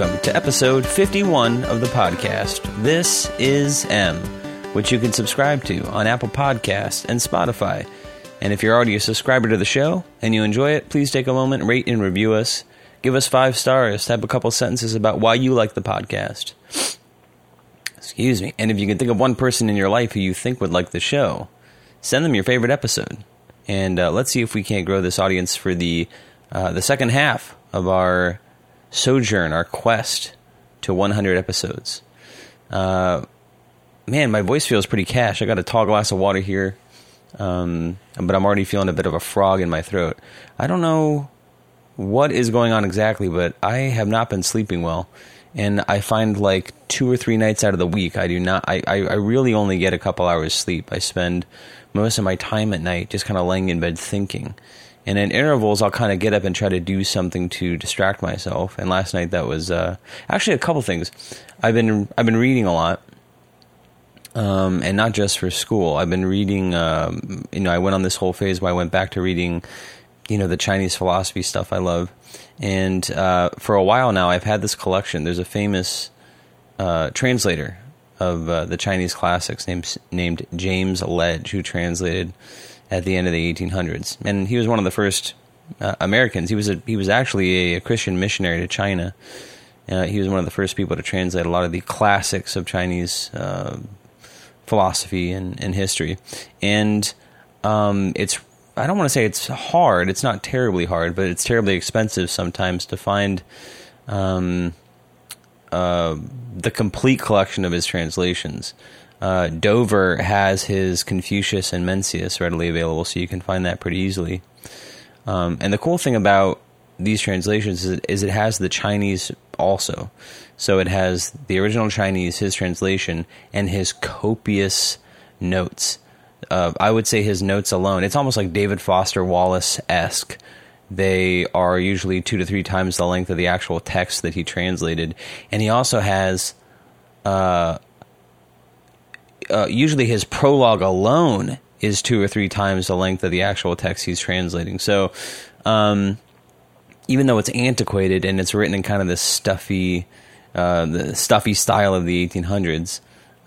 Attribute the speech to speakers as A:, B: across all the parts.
A: welcome to episode 51 of the podcast. This is M, which you can subscribe to on Apple Podcasts and Spotify. And if you're already a subscriber to the show and you enjoy it, please take a moment, rate and review us. Give us five stars, type a couple sentences about why you like the podcast. Excuse me. And if you can think of one person in your life who you think would like the show, send them your favorite episode. And uh, let's see if we can't grow this audience for the uh, the second half of our sojourn, our quest to 100 episodes. Uh, man, my voice feels pretty cash. I got a tall glass of water here, um, but I'm already feeling a bit of a frog in my throat. I don't know what is going on exactly, but I have not been sleeping well. And I find like two or three nights out of the week, I do not, I, I, I really only get a couple hours sleep. I spend most of my time at night just kind of laying in bed thinking. And in intervals, I'll kind of get up and try to do something to distract myself. And last night, that was uh, actually a couple things. I've been I've been reading a lot, um, and not just for school. I've been reading. Um, you know, I went on this whole phase where I went back to reading, you know, the Chinese philosophy stuff I love. And uh, for a while now, I've had this collection. There's a famous uh, translator of uh, the Chinese classics named named James Legge, who translated at the end of the 1800s, and he was one of the first uh, Americans. He was a, he was actually a, a Christian missionary to China. Uh, he was one of the first people to translate a lot of the classics of Chinese uh, philosophy and, and, history. And um, it's I don't want to say it's hard. It's not terribly hard, but it's terribly expensive sometimes to find um, uh, the complete collection of his translations. Uh, Dover has his Confucius and Mencius readily available, so you can find that pretty easily. Um, and the cool thing about these translations is, it has the Chinese also. So it has the original Chinese, his translation, and his copious notes. Uh, I would say his notes alone. It's almost like David Foster Wallace esque. They are usually two to three times the length of the actual text that he translated. And he also has uh, uh, usually his prologue alone is two or three times the length of the actual text he's translating. So, um, even though it's antiquated and it's written in kind of this stuffy, uh, the stuffy style of the 1800s,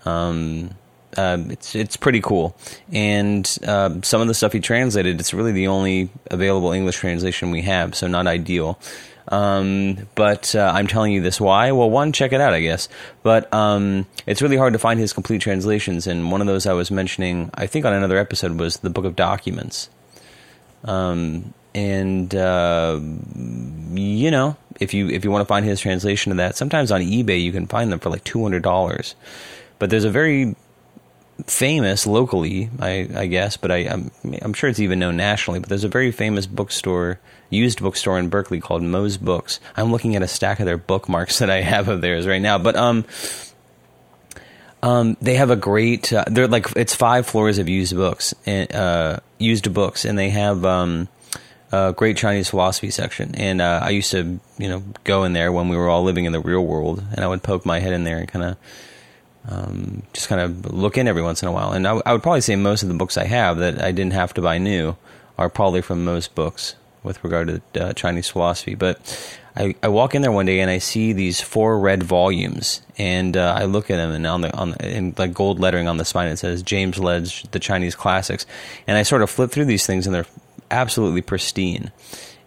A: um, uh, it's it's pretty cool. And uh, some of the stuff he translated, it's really the only available English translation we have, so not ideal. Um, but uh, I'm telling you this why? Well, one, check it out, I guess. But um, it's really hard to find his complete translations, and one of those I was mentioning, I think on another episode, was the Book of Documents. Um, and uh, you know, if you if you want to find his translation of that, sometimes on eBay you can find them for like two hundred dollars. But there's a very famous locally, I, I guess, but I, I'm, I'm sure it's even known nationally. But there's a very famous bookstore, used bookstore in Berkeley called Moe's Books. I'm looking at a stack of their bookmarks that I have of theirs right now. But um, um, they have a great. Uh, they're like it's five floors of used books, and, uh, used books, and they have um, a great Chinese philosophy section. And uh, I used to, you know, go in there when we were all living in the real world, and I would poke my head in there and kind of um, just kind of look in every once in a while. And I, I, would probably say most of the books I have that I didn't have to buy new are probably from Moe's Books with regard to uh, Chinese philosophy. But I, I, walk in there one day and I see these four red volumes, and uh, I look at them, and on the on the, in like gold lettering on the spine it says James Legge, the Chinese classics, and I sort of flip through these things, and they're absolutely pristine.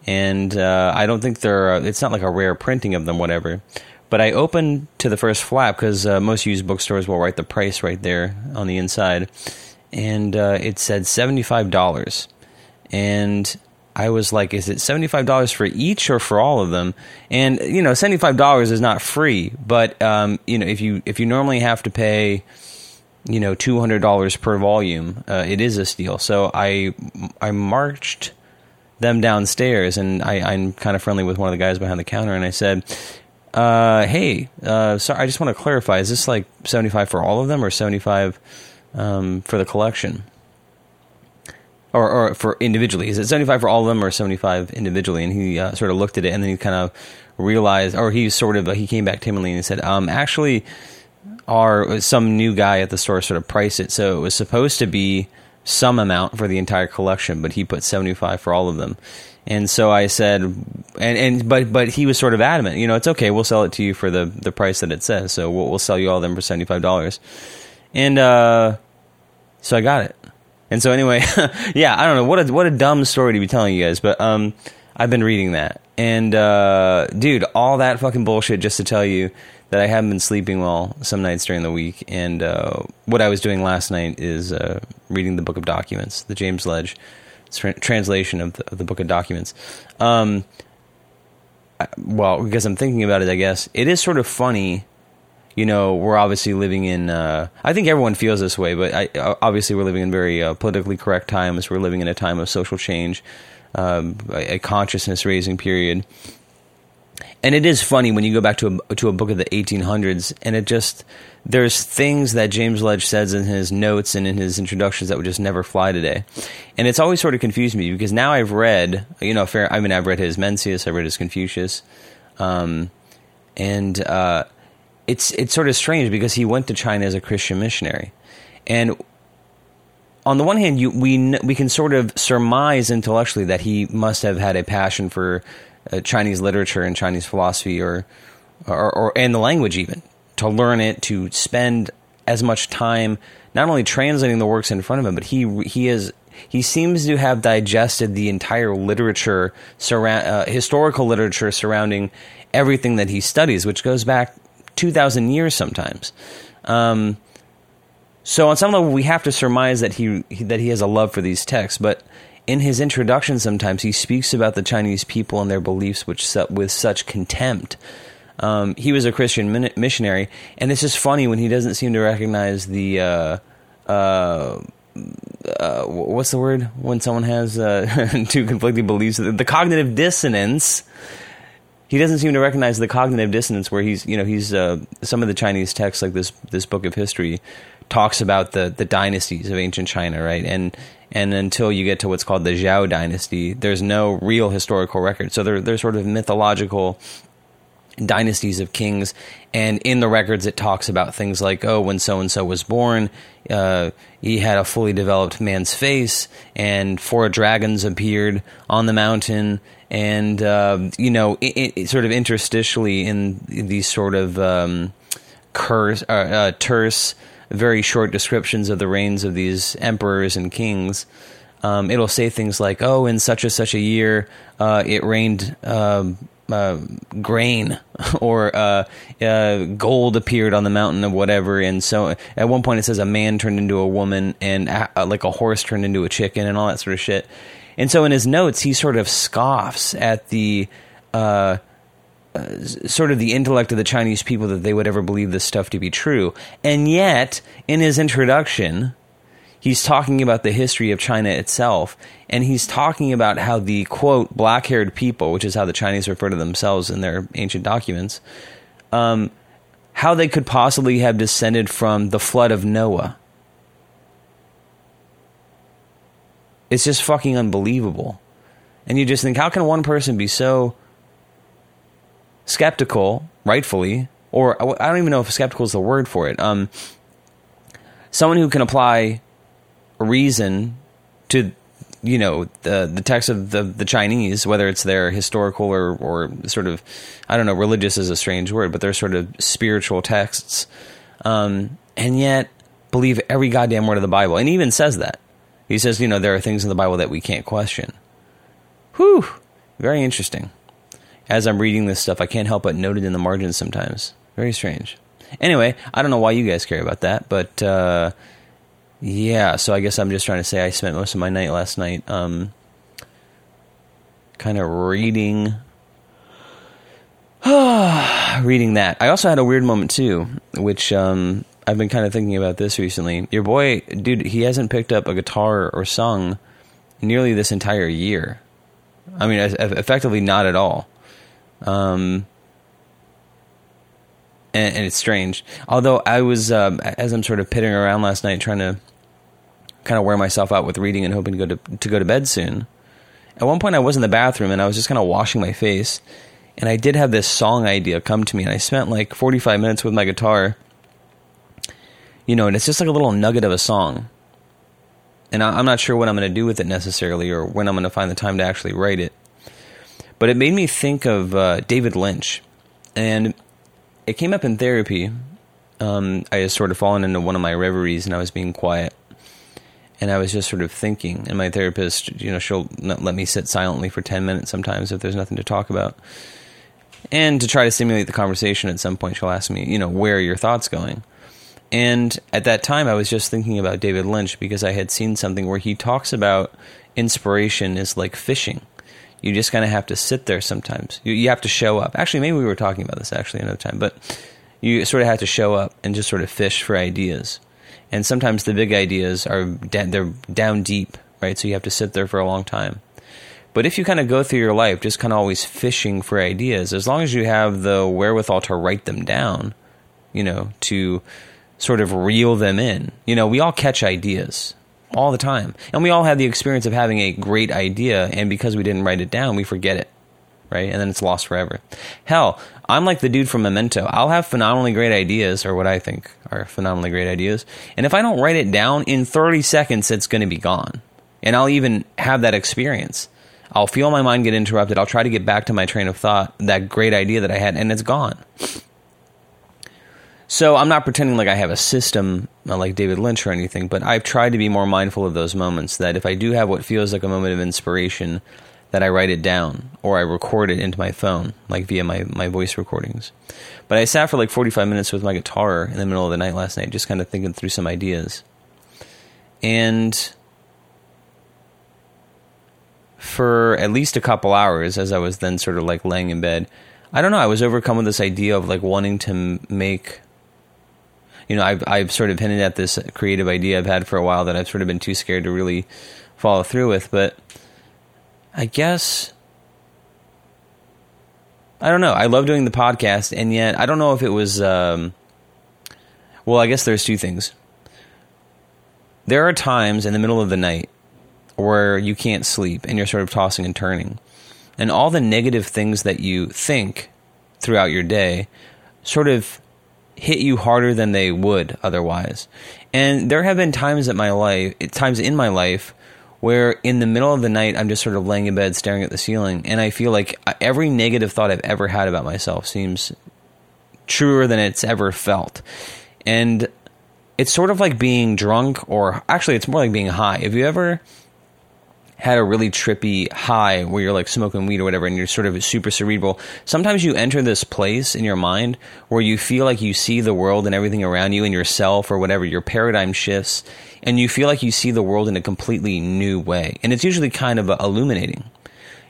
A: And uh, I don't think they're. It's not like a rare printing of them, whatever. But I open to the first flap because uh, most used bookstores will write the price right there on the inside, and uh, it said seventy five dollars, and I was like, "Is it seventy five dollars for each or for all of them?" And you know, seventy five dollars is not free, but um, you know, if you if you normally have to pay you know two hundred dollars per volume, uh, it is a steal. So I I marched them downstairs, and I, I'm kind of friendly with one of the guys behind the counter, and I said, uh, hey, uh, sorry, I just want to clarify: is this like seventy-five for all of them, or seventy-five um, for the collection, or, or for individually? Is it seventy-five for all of them, or seventy-five individually? And he uh, sort of looked at it, and then he kind of realized, or he sort of he came back timidly and he said, um, actually, our some new guy at the store sort of priced it, so it was supposed to be some amount for the entire collection, but he put 75 for all of them. And so I said, and, and but but he was sort of adamant. You know, it's okay. We'll sell it to you for the the price that it says. So we'll, we'll sell you all of them for seventy five dollars. And uh, so I got it. And so anyway, yeah, I don't know what a what a dumb story to be telling you guys, but um, I've been reading that, and uh, dude, all that fucking bullshit just to tell you that I haven't been sleeping well some nights during the week, and uh, what I was doing last night is uh, reading the Book of Documents, the James Legge tra- translation of the, of the, Book of Documents. Um, well, because I'm thinking about it, I guess it is sort of funny. You know, we're obviously living in. Uh, I think everyone feels this way, but I, obviously we're living in very uh, politically correct times. We're living in a time of social change, um, a, a consciousness raising period and it is funny when you go back to a to a book of the 1800s, and it just there's things that James Legge says in his notes and in his introductions that would just never fly today, and it's always sort of confused me because now I've read, you know, fair. I mean, I've read his Mencius, I've read his Confucius, um, and uh, it's it's sort of strange because he went to China as a Christian missionary, and on the one hand, you, we we can sort of surmise intellectually that he must have had a passion for uh, Chinese literature and Chinese philosophy, or, or, or and the language even to learn it, to spend as much time not only translating the works in front of him, but he he is he seems to have digested the entire literature surround uh, historical literature surrounding everything that he studies, which goes back two thousand years sometimes. Um, so on some level, we have to surmise that he that he has a love for these texts, but in his introduction, sometimes he speaks about the Chinese people and their beliefs which with such contempt. Um, he was a Christian missionary, and it's just funny when he doesn't seem to recognize the uh, uh, uh, what's the word when someone has uh, two conflicting beliefs? The cognitive dissonance. He doesn't seem to recognize the cognitive dissonance where he's, you know, he's uh, some of the Chinese texts like this this book of history talks about the the dynasties of ancient China, right? And and until you get to what's called the Zhou dynasty, there's no real historical record. So they're they're sort of mythological dynasties of kings, and in the records it talks about things like, oh, when so and so was born, uh, he had a fully developed man's face, and four dragons appeared on the mountain, and uh, you know, it, it, sort of interstitially in these sort of um, curse, uh, uh terse very short descriptions of the reigns of these emperors and kings, um, it'll say things like, "Oh, in such and such a year, uh, it rained um, uh, grain, or uh, uh, gold appeared on the mountain of whatever." And so, at one point, it says a man turned into a woman, and like a horse turned into a chicken, and all that sort of shit. And so, in his notes, he sort of scoffs at the uh, uh, sort of the intellect of the Chinese people that they would ever believe this stuff to be true. And yet, in his introduction, he's talking about the history of China itself, and he's talking about how the quote black haired people, which is how the Chinese refer to themselves in their ancient documents, um, how they could possibly have descended from the flood of Noah. It's just fucking unbelievable. And you just think, how can one person be so skeptical, rightfully, or I don't even know if skeptical is the word for it. Um, someone who can apply reason to you know the the text of the the Chinese, whether it's their historical or or sort of I don't know, religious is a strange word, but they're sort of spiritual texts, um, and yet believe every goddamn word of the Bible, and even says that he says you know there are things in the Bible that we can't question. Whew, very interesting as I'm reading this stuff, I can't help but note it in the margins sometimes. Very strange. Anyway, I don't know why you guys care about that, but uh, yeah. So I guess I'm just trying to say I spent most of my night last night, um, kind of reading, reading that. I also had a weird moment too, which um, I've been kind of thinking about this recently. Your boy, dude, he hasn't picked up a guitar or sung nearly this entire year. I mean, effectively not at all. Um, and, and, it's strange. Although I was, um, as I'm sort of pittering around last night, trying to kind of wear myself out with reading and hoping to go to to go to bed soon. At one point, I was in the bathroom and I was just kind of washing my face, and I did have this song idea come to me, and I spent like 45 minutes with my guitar. You know, and it's just like a little nugget of a song. and I, I'm not sure what I'm going to do with it necessarily, or when I'm going to find the time to actually write it. But it made me think of uh, David Lynch, and it came up in therapy. Um, I had sort of fallen into one of my reveries, and I was being quiet, and I was just sort of thinking. And my therapist, you know, she'll not let me sit silently for ten minutes sometimes if there's nothing to talk about. And to try to stimulate the conversation, at some point she'll ask me, you know, where are your thoughts going? And at that time, I was just thinking about David Lynch because I had seen something where he talks about inspiration is like fishing. You just kind of have to sit there sometimes. You, you have to show up. Actually, maybe we were talking about this actually another time, but you sort of have to show up and just sort of fish for ideas. And sometimes the big ideas are they're down deep, right? So you have to sit there for a long time. But if you kind of go through your life just kind of always fishing for ideas, as long as you have the wherewithal to write them down, you know, to sort of reel them in. You know, we all catch ideas all the time. And we all have the experience of having a great idea, and because we didn't write it down, we forget it, right? And then it's lost forever. Hell, I'm like the dude from Memento. I'll have phenomenally great ideas, or what I think are phenomenally great ideas. And if I don't write it down, in 30 seconds, it's going to be gone. And I'll even have that experience. I'll feel my mind get interrupted. I'll try to get back to my train of thought, that great idea that I had, and it's gone. So I'm not pretending like I have a system uh, like David Lynch or anything, but I've tried to be more mindful of those moments. That if I do have what feels like a moment of inspiration, that I write it down or I record it into my phone, like via my, my voice recordings. But I sat for like 45 minutes with my guitar in the middle of the night last night, just kind of thinking through some ideas. And for at least a couple hours, as I was then sort of like laying in bed, I don't know, I was overcome with this idea of like wanting to make you know, I've I've sort of hinted at this creative idea I've had for a while that I've sort of been too scared to really follow through with, but I guess I don't know. I love doing the podcast, and yet I don't know if it was. Um, well, I guess there's two things. There are times in the middle of the night where you can't sleep and you're sort of tossing and turning, and all the negative things that you think throughout your day sort of hit you harder than they would otherwise. And there have been times in my life, times in my life where in the middle of the night I'm just sort of laying in bed staring at the ceiling and I feel like every negative thought I've ever had about myself seems truer than it's ever felt. And it's sort of like being drunk or actually it's more like being high. Have you ever had a really trippy high where you're like smoking weed or whatever and you're sort of super cerebral, sometimes you enter this place in your mind where you feel like you see the world and everything around you and yourself or whatever, your paradigm shifts and you feel like you see the world in a completely new way. And it's usually kind of uh, illuminating.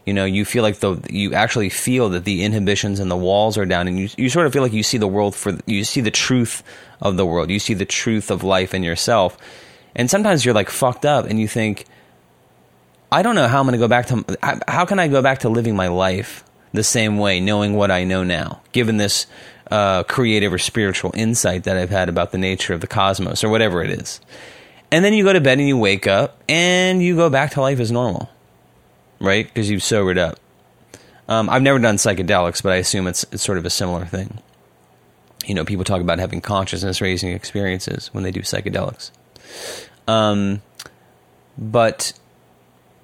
A: You know, you feel like the you actually feel that the inhibitions and the walls are down, and you you sort of feel like you see the world for you see the truth of the world, you see the truth of life and yourself, and sometimes you're like fucked up, and you think, I don't know how I'm going to go back to. How can I go back to living my life the same way, knowing what I know now, given this uh, creative or spiritual insight that I've had about the nature of the cosmos or whatever it is? And then you go to bed and you wake up and you go back to life as normal, right? Because you've sobered up. Um, I've never done psychedelics, but I assume it's it's sort of a similar thing. You know, people talk about having consciousness raising experiences when they do psychedelics. Um, but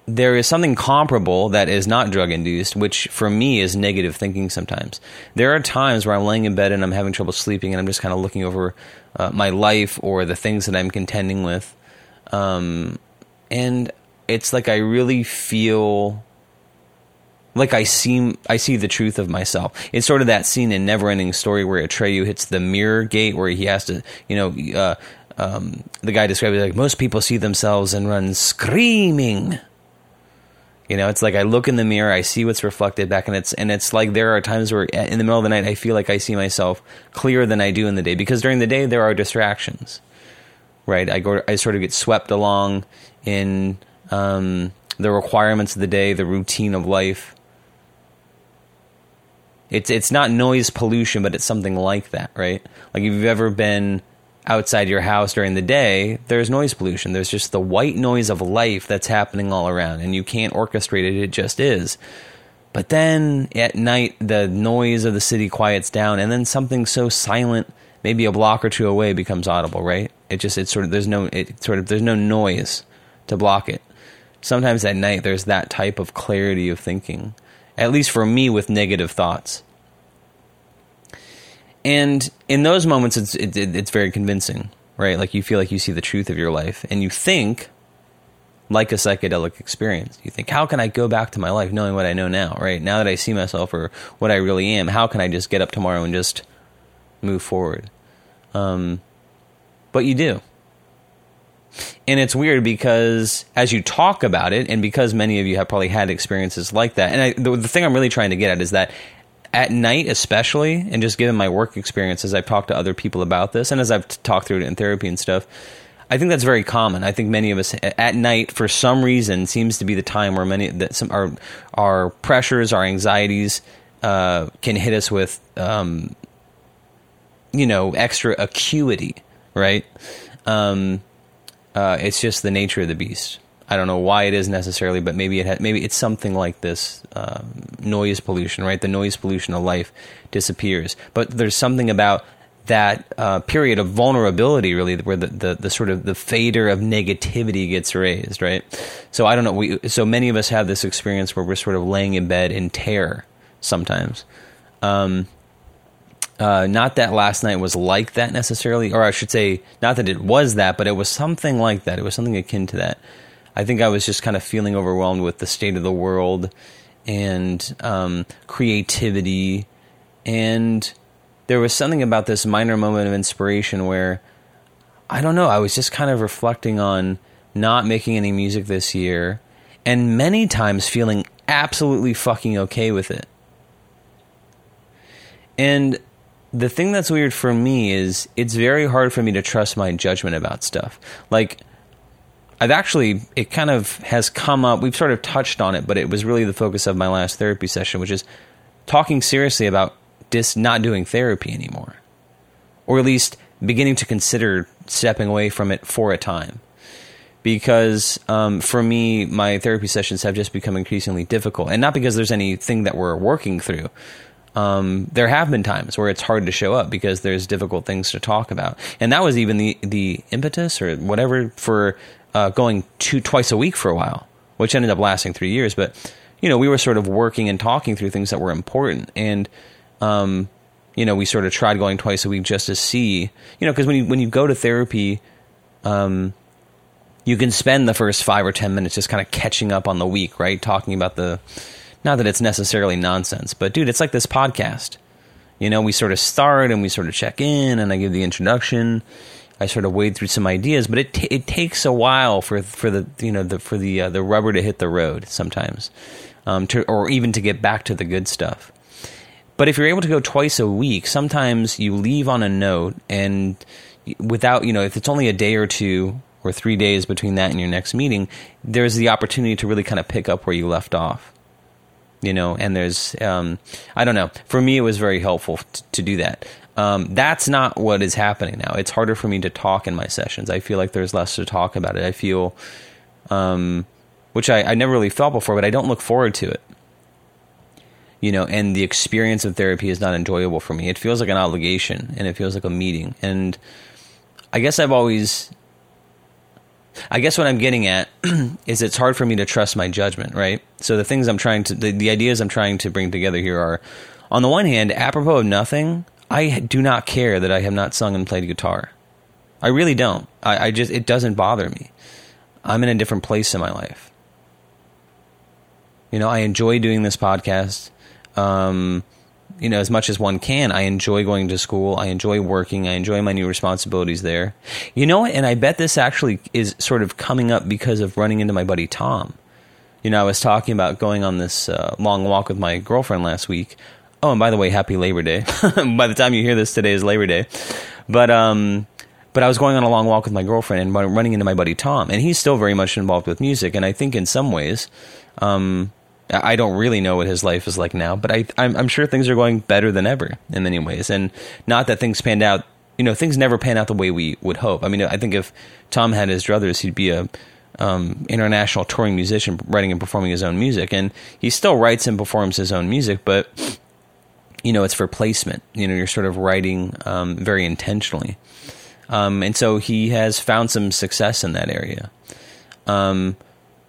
A: there is something comparable that is not drug induced, which for me is negative thinking sometimes. There are times where I'm laying in bed and I'm having trouble sleeping and I'm just kind of looking over uh, my life or the things that I'm contending with. Um, and it's like I really feel like I see I see the truth of myself. It's sort of that scene in Neverending Story where Atreyu hits the mirror gate where he has to, you know, uh, um, the guy describes it like most people see themselves and run screaming you know, it's like I look in the mirror, I see what's reflected back, and it's and it's like there are times where in the middle of the night I feel like I see myself clearer than I do in the day because during the day there are distractions, right? I go, I sort of get swept along in um, the requirements of the day, the routine of life. It's it's not noise pollution, but it's something like that, right? Like if you've ever been outside your house during the day, there's noise pollution. There's just the white noise of life that's happening all around, and you can't orchestrate it, it just is. But then at night, the noise of the city quiets down, and then something so silent, maybe a block or two away, becomes audible, right? It just, it's sort of, there's no, it sort of, there's no noise. to block it. Sometimes at night, there's that type of clarity of thinking, at least for me with negative thoughts. And in those moments, it's it, it's very convincing, right? Like you feel like you see the truth of your life, and you think like a psychedelic experience. You think, how can I go back to my life knowing what I know now, right? Now that I see myself or what I really am, how can I just get up tomorrow and just move forward? Um, but you do. And it's weird because as you talk about it, and because many of you have probably had experiences like that, and I, the, the thing I'm really trying to get at is that at night, especially, and just given my work experience as I've talked to other people about this, and as I've talked through it in therapy and stuff, I think that's very common. I think many of us at night, for some reason, seems to be the time where many that some our our pressures, our anxieties, uh, can hit us with, um, you know, extra acuity. Right? Um, uh, it's just the nature of the beast. I don't know why it is necessarily, but maybe it ha- maybe it's something like this um, noise pollution, right? The noise pollution of life disappears, but there's something about that uh, period of vulnerability, really, where the, the, the, sort of the fader of negativity gets raised, right? So I don't know. We so many of us have this experience where we're sort of laying in bed in terror sometimes. Um, uh, not that last night was like that necessarily, or I should say, not that it was that, but it was something like that. It was something akin to that. I think I was just kind of feeling overwhelmed with the state of the world and um, creativity and there was something about this minor moment of inspiration where I don't know, I was just kind of reflecting on not making any music this year and many times feeling absolutely fucking okay with it. And the thing that's weird for me is it's very hard for me to trust my judgment about stuff. Like, I've actually, it kind of has come up, we've sort of touched on it, but it was really the focus of my last therapy session, which is talking seriously about just not doing therapy anymore, or at least beginning to consider stepping away from it for a time. Because um, for me, my therapy sessions have just become increasingly difficult, and not because there's anything that we're working through. Um, there have been times where it's hard to show up because there's difficult things to talk about, and that was even the the impetus or whatever for uh, going two twice a week for a while, which ended up lasting three years. But you know, we were sort of working and talking through things that were important, and um, you know, we sort of tried going twice a week just to see, you know, because when you when you go to therapy, um, you can spend the first five or ten minutes just kind of catching up on the week, right? Talking about the, not that it's necessarily nonsense, but dude, it's like this podcast. You know, we sort of start and we sort of check in, and I give the introduction. I sort of wade through some ideas, but it t- it takes a while for for the you know the for the uh, the rubber to hit the road sometimes, um, to or even to get back to the good stuff. But if you're able to go twice a week, sometimes you leave on a note and without, you know, if it's only a day or two or three days between that and your next meeting, there's the opportunity to really kind of pick up where you left off. You know, and there's, um, I don't know. For me, it was very helpful t- to do that. Um, that's not what is happening now. It's harder for me to talk in my sessions. I feel like there's less to talk about it. I feel, um, which I, I never really felt before, but I don't look forward to it you know, and the experience of therapy is not enjoyable for me. It feels like an obligation and it feels like a meeting. And I guess I've always, I guess what I'm getting at is it's hard for me to trust my judgment, right? So the things I'm trying to, the, the ideas I'm trying to bring together here are, on the one hand, apropos of nothing, I do not care that I have not sung and played guitar. I really don't. I, I just, it doesn't bother me. I'm in a different place in my life. You know, I enjoy doing this podcast um, you know, as much as one can. I enjoy going to school. I enjoy working. I enjoy my new responsibilities there. You know, and I bet this actually is sort of coming up because of running into my buddy Tom. You know, I was talking about going on this uh, long walk with my girlfriend last week. Oh, and by the way, happy Labor Day. by the time you hear this, today is Labor Day. But um, but I was going on a long walk with my girlfriend and running into my buddy Tom, and he's still very much involved with music. And I think in some ways, um, I don't really know what his life is like now, but I, I'm, I'm, sure things are going better than ever in many ways. And not that things panned out, you know, things never pan out the way we would hope. I mean, I think if Tom had his druthers, he'd be a um, international touring musician, writing and performing his own music. And he still writes and performs his own music, but you know, it's for placement. You know, you're sort of writing um, very intentionally. Um, and so he has found some success in that area. Um,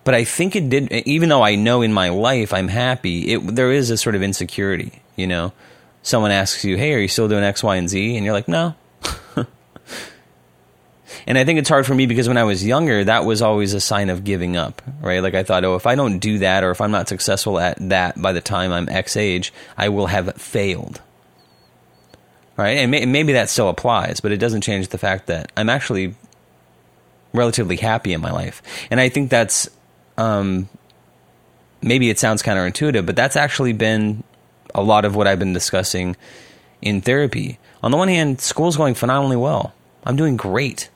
A: but I think it did. Even though I know in my life I'm happy, it there is a sort of insecurity. You know, someone asks you, "Hey, are you still doing X, Y, and Z?" And you're like, "No." And I think it's hard for me because when I was younger, that was always a sign of giving up, right? Like I thought, oh, if I don't do that, or if I'm not successful at that by the time I'm X age, I will have failed. Right? And may- maybe that still applies, but it doesn't change the fact that I'm actually relatively happy in my life. And I think that's um, maybe it sounds counterintuitive, but that's actually been a lot of what I've been discussing in therapy. On the one hand, school's going phenomenally well. I'm doing great.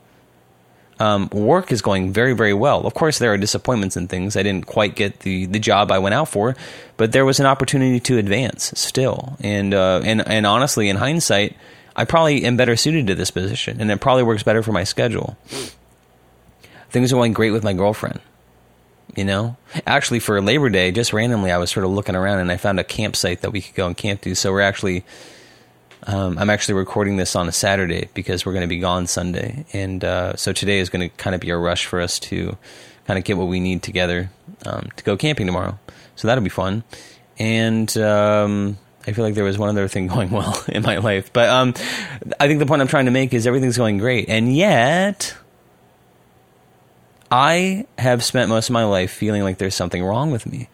A: Um, work is going very, very well. Of course, there are disappointments and things. I didn't quite get the, the job I went out for, but there was an opportunity to advance still. And uh, and and honestly, in hindsight, I probably am better suited to this position, and it probably works better for my schedule. Things are going great with my girlfriend you know actually for labor day just randomly i was sort of looking around and i found a campsite that we could go and camp to so we're actually um, i'm actually recording this on a saturday because we're going to be gone sunday. And uh, so today is going to kind of be a rush for us to kind of get what we need together um, to go camping tomorrow. So that'll be fun. And um, I feel like there was one other thing going well in my life, but um, I think the point I'm trying to make is everything's going great, and yet I have spent most of my life feeling like there's something wrong with me.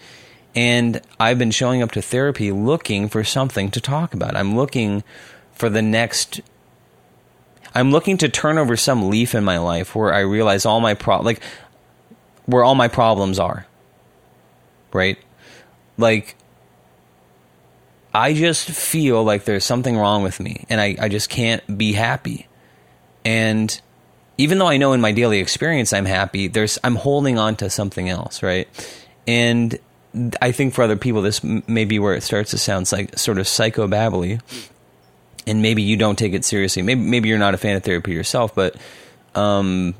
A: And I've been showing up to therapy looking for something to talk about. I'm looking for the next I'm looking to turn over some leaf in my life where I realize all my pro like where all my problems are. Right? Like I just feel like there's something wrong with me and I, I just can't be happy. And even though I know in my daily experience I'm happy, there's I'm holding on to something else, right? And I think for other people, this may be where it starts to sound like sort of psychobabbly, and maybe you don't take it seriously. Maybe maybe you're not a fan of therapy yourself, but um,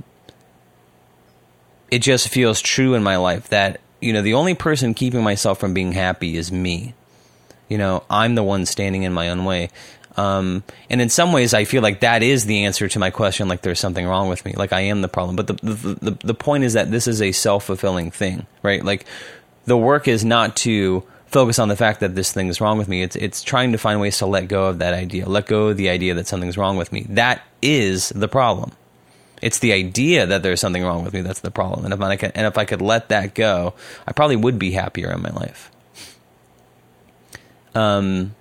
A: it just feels true in my life that you know the only person keeping myself from being happy is me. You know, I'm the one standing in my own way. Um, and in some ways, I feel like that is the answer to my question. Like there's something wrong with me. Like I am the problem. But the the the, the point is that this is a self fulfilling thing, right? Like the work is not to focus on the fact that this thing is wrong with me. It's it's trying to find ways to let go of that idea, let go of the idea that something's wrong with me. That is the problem. It's the idea that there's something wrong with me that's the problem. And if I could, and if I could let that go, I probably would be happier in my life. Um,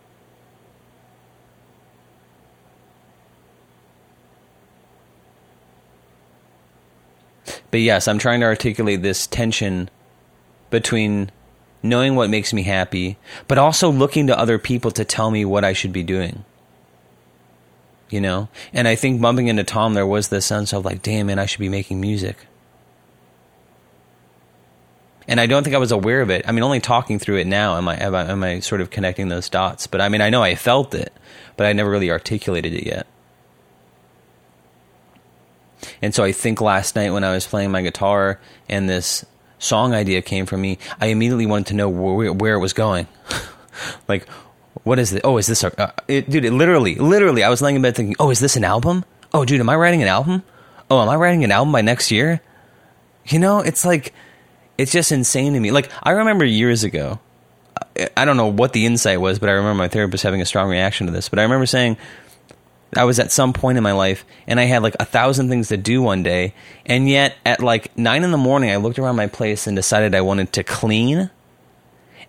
A: But yes, I'm trying to articulate this tension between knowing what makes me happy, but also looking to other people to tell me what I should be doing. You know? And I think bumping into Tom, there was this sense of like, damn, man, I should be making music. And I don't think I was aware of it. I mean, only talking through it now am I, am I, am I sort of connecting those dots. But I mean, I know I felt it, but I never really articulated it yet. And so I think last night when I was playing my guitar and this song idea came from me, I immediately wanted to know where, where it was going. like, what is it? Oh, is this a, uh, it, dude? It literally, literally, I was laying in bed thinking, oh, is this an album? Oh, dude, am I writing an album? Oh, am I writing an album by next year? You know, it's like, it's just insane to me. Like, I remember years ago, I don't know what the insight was, but I remember my therapist having a strong reaction to this. But I remember saying, I was at some point in my life and I had like a thousand things to do one day. And yet at like nine in the morning, I looked around my place and decided I wanted to clean.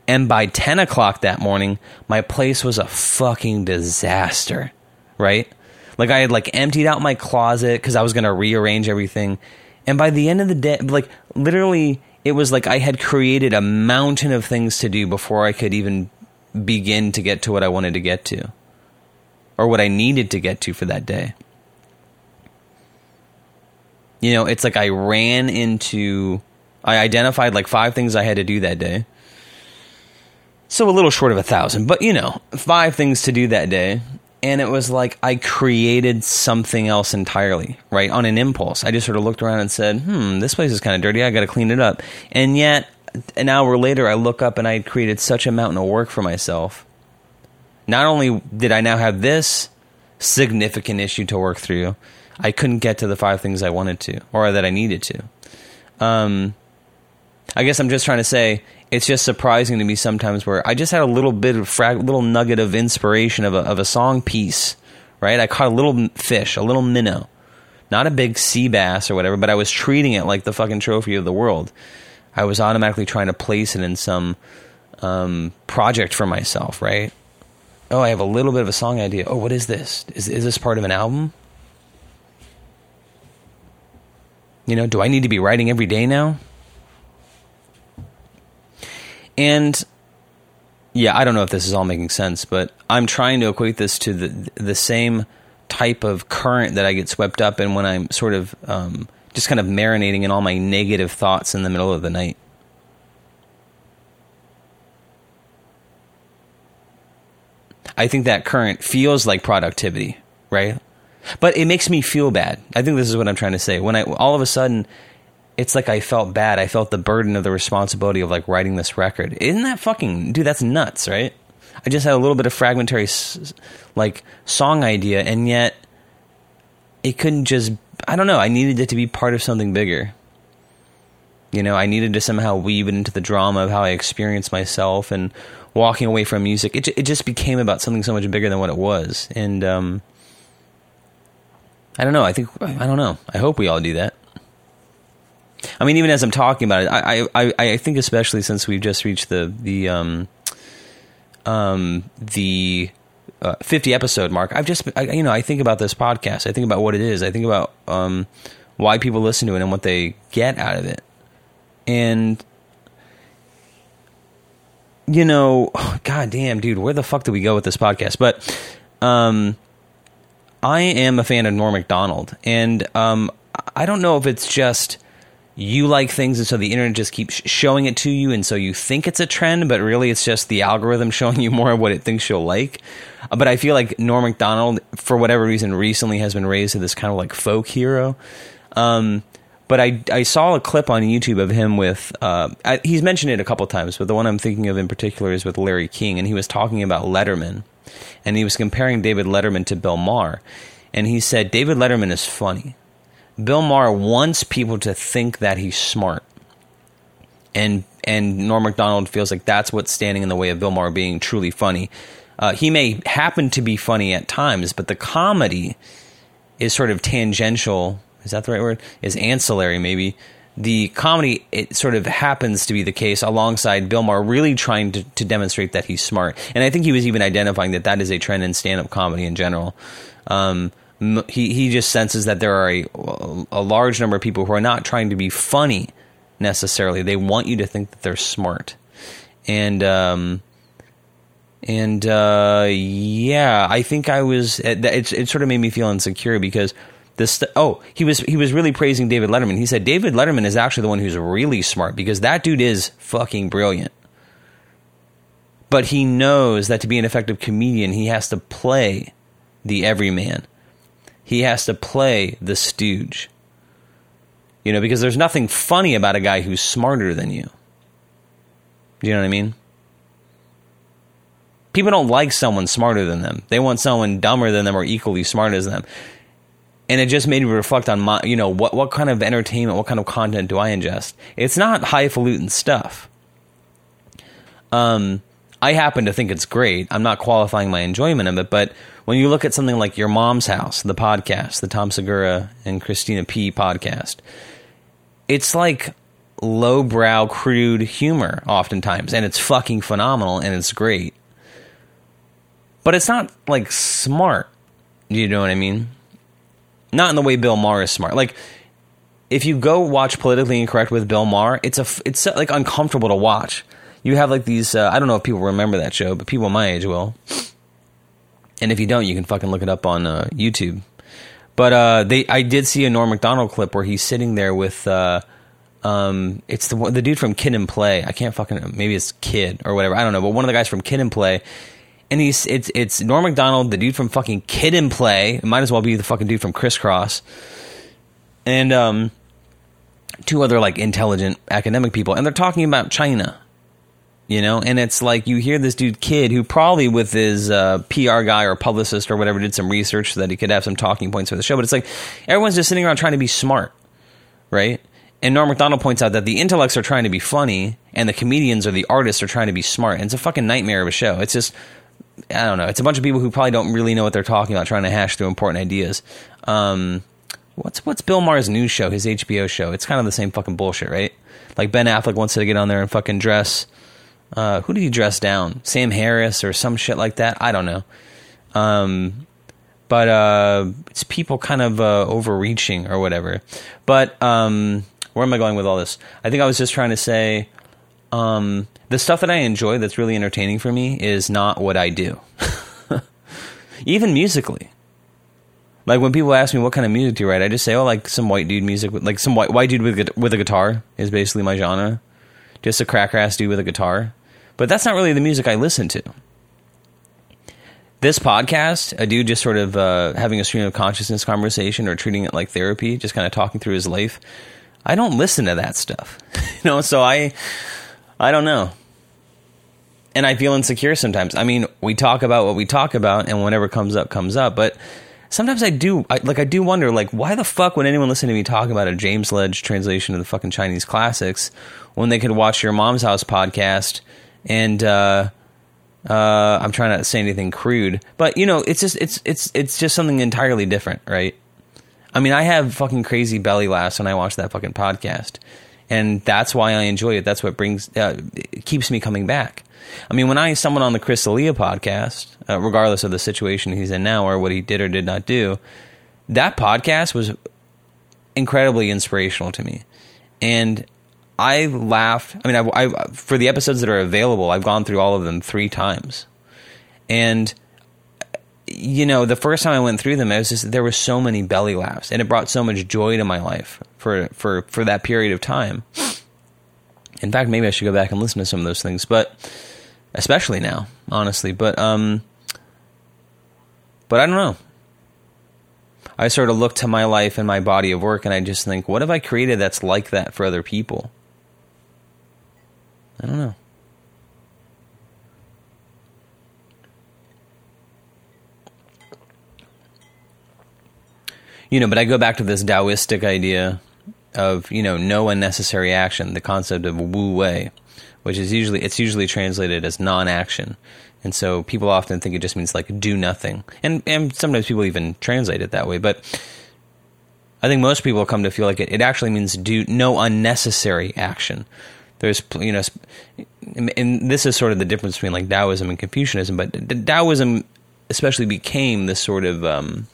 A: And by 10 o'clock that morning, my place was a fucking disaster, right? Like I had like emptied out my closet because I was going to rearrange everything. And by the end of the day, like literally, it was like I had created a mountain of things to do before I could even begin to get to what I wanted to get to or what I needed to get to for that day. You know, it's like I ran into, I identified like five things I had to do that day. So a little short of a thousand, but you know, five things to do that day. And it was like I created something else entirely, right? On an impulse. I just sort of looked around and said, hmm, this place is kind of dirty. I got to clean it up. And yet, an hour later, I look up and I had created such a mountain of work for myself not only did I now have this significant issue to work through, I couldn't get to the five things I wanted to or that I needed to. Um, I guess I'm just trying to say it's just surprising to me sometimes where I just had a little bit of frag, little nugget of inspiration of a of a song piece, right? I caught a little fish, a little minnow, not a big sea bass or whatever, but I was treating it like the fucking trophy of the world. I was automatically trying to place it in some um, project for myself, right? Oh, I have a little bit of a song idea. Oh, what is this? Is is this part of an album? You know, do I need to be writing every day now? And yeah, I don't know if this is all making sense, but I'm trying to equate this to the the same type of current that I get swept up in when I'm sort of um, just kind of marinating in all my negative thoughts in the middle of the night. I think that current feels like productivity, right? But it makes me feel bad. I think this is what I'm trying to say. When I all of a sudden it's like I felt bad. I felt the burden of the responsibility of like writing this record. Isn't that fucking dude? That's nuts, right? I just had a little bit of fragmentary like song idea, and yet it couldn't just. I don't know. I needed it to be part of something bigger. You know, I needed to somehow weave it into the drama of how I experienced myself and walking away from music. It it just became about something so much bigger than what it was, and um, I don't know. I think I don't know. I hope we all do that. I mean, even as I'm talking about it, I I, I think especially since we've just reached the the um um the uh, 50 episode mark, I've just I, you know I think about this podcast. I think about what it is. I think about um why people listen to it and what they get out of it, and you know, oh, god damn, dude, where the fuck do we go with this podcast? But um, I am a fan of Norm Macdonald, and um, I don't know if it's just you like things and so the internet just keeps showing it to you and so you think it's a trend but really it's just the algorithm showing you more of what it thinks you'll like uh, but i feel like norm macdonald for whatever reason recently has been raised to this kind of like folk hero um, but I, I saw a clip on youtube of him with uh, I, he's mentioned it a couple times but the one i'm thinking of in particular is with larry king and he was talking about letterman and he was comparing david letterman to bill maher and he said david letterman is funny Bill Maher wants people to think that he's smart. And and Norm Macdonald feels like that's what's standing in the way of Bill Maher being truly funny. Uh, he may happen to be funny at times, but the comedy is sort of tangential. Is that the right word? Is ancillary, maybe. The comedy, it sort of happens to be the case alongside Bill Maher really trying to, to demonstrate that he's smart. And I think he was even identifying that that is a trend in stand up comedy in general. Um, he he just senses that there are a, a large number of people who are not trying to be funny necessarily. They want you to think that they're smart, and um, and uh, yeah, I think I was. It, it, it sort of made me feel insecure because this. Oh, he was he was really praising David Letterman. He said David Letterman is actually the one who's really smart because that dude is fucking brilliant. But he knows that to be an effective comedian, he has to play the everyman he has to play the stooge. You know, because there's nothing funny about a guy who's smarter than you. Do you know what I mean? People don't like someone smarter than them. They want someone dumber than them or equally smart as them. And it just made me reflect on my, you know, what, what kind of entertainment, what kind of content do I ingest? It's not highfalutin stuff. Um, I happen to think it's great. I'm not qualifying my enjoyment of it, but when you look at something like Your Mom's House, the podcast, the Tom Segura and Christina P podcast, it's like lowbrow, crude humor oftentimes, and it's fucking phenomenal and it's great. But it's not like smart. Do you know what I mean? Not in the way Bill Maher is smart. Like if you go watch Politically Incorrect with Bill Maher, it's a it's like uncomfortable to watch. You have like these. Uh, I don't know if people remember that show, but people my age will. And if you don't, you can fucking look it up on uh, YouTube. But uh, they, I did see a Norm Macdonald clip where he's sitting there with, uh, um, it's the the dude from Kid and Play. I can't fucking maybe it's Kid or whatever. I don't know, but one of the guys from Kid and Play. And he's it's it's Norm Macdonald, the dude from fucking Kid and Play. It might as well be the fucking dude from Kris Kross, And um, two other like intelligent academic people, and they're talking about China you know and it's like you hear this dude kid who probably with his uh, pr guy or publicist or whatever did some research so that he could have some talking points for the show but it's like everyone's just sitting around trying to be smart right And Norm Macdonald points out that the intellects are trying to be funny, and the comedians or the artists are trying to be smart. And it's a fucking nightmare of a show. It's just, I don't know. It's a bunch of people who probably don't really know what they're talking about, trying to hash through important ideas. Um, what's what's Bill Maher's news show, his HBO show? It's kind of the same fucking bullshit, right? Like Ben Affleck wants to get on there and fucking dress. Uh, who did he dress down? Sam Harris or some shit like that? I don't know. Um, but uh, it's people kind of uh, overreaching or whatever. But um, where am I going with all this? I think I was just trying to say um, the stuff that I enjoy that's really entertaining for me is not what I do, even musically. Like when people ask me what kind of music do you write, I just say, "Oh, like some white dude music, like some white white dude with with a guitar is basically my genre, just a cracker ass dude with a guitar." But that's not really the music I listen to this podcast, a dude just sort of uh, having a stream of consciousness conversation or treating it like therapy, just kind of talking through his life. I don't listen to that stuff, you know. So I, I don't know, and I feel insecure sometimes. I mean, we talk about what we talk about, and whatever comes up comes up. But sometimes I do, I, like, I do wonder, like, why the fuck would anyone listen to me talk about a James Legge translation of the fucking Chinese classics when they could watch your mom's house podcast and. uh uh, I'm trying not to say anything crude, but you know, it's just it's it's it's just something entirely different, right? I mean, I have fucking crazy belly laughs when I watch that fucking podcast, and that's why I enjoy it. That's what brings uh, keeps me coming back. I mean, when I someone on the Chris D'Elia podcast, uh, regardless of the situation he's in now or what he did or did not do, that podcast was incredibly inspirational to me, and I laughed. I mean, I, I, for the episodes that are available, I've gone through all of them three times, and you know, the first time I went through them, it was just there were so many belly laughs, and it brought so much joy to my life for for for that period of time. In fact, maybe I should go back and listen to some of those things, but especially now, honestly. But um, but I don't know. I sort of look to my life and my body of work, and I just think, what have I created that's like that for other people? I don't know. You know, but I go back to this Taoistic idea of, you know, no unnecessary action, the concept of wu wei, which is usually it's usually translated as non-action. And so people often think it just means like do nothing. And and sometimes people even translate it that way, but I think most people come to feel like it, it actually means do no unnecessary action there's you know and this is sort of the difference between like Taoism and Confucianism but Taoism especially became this sort of um,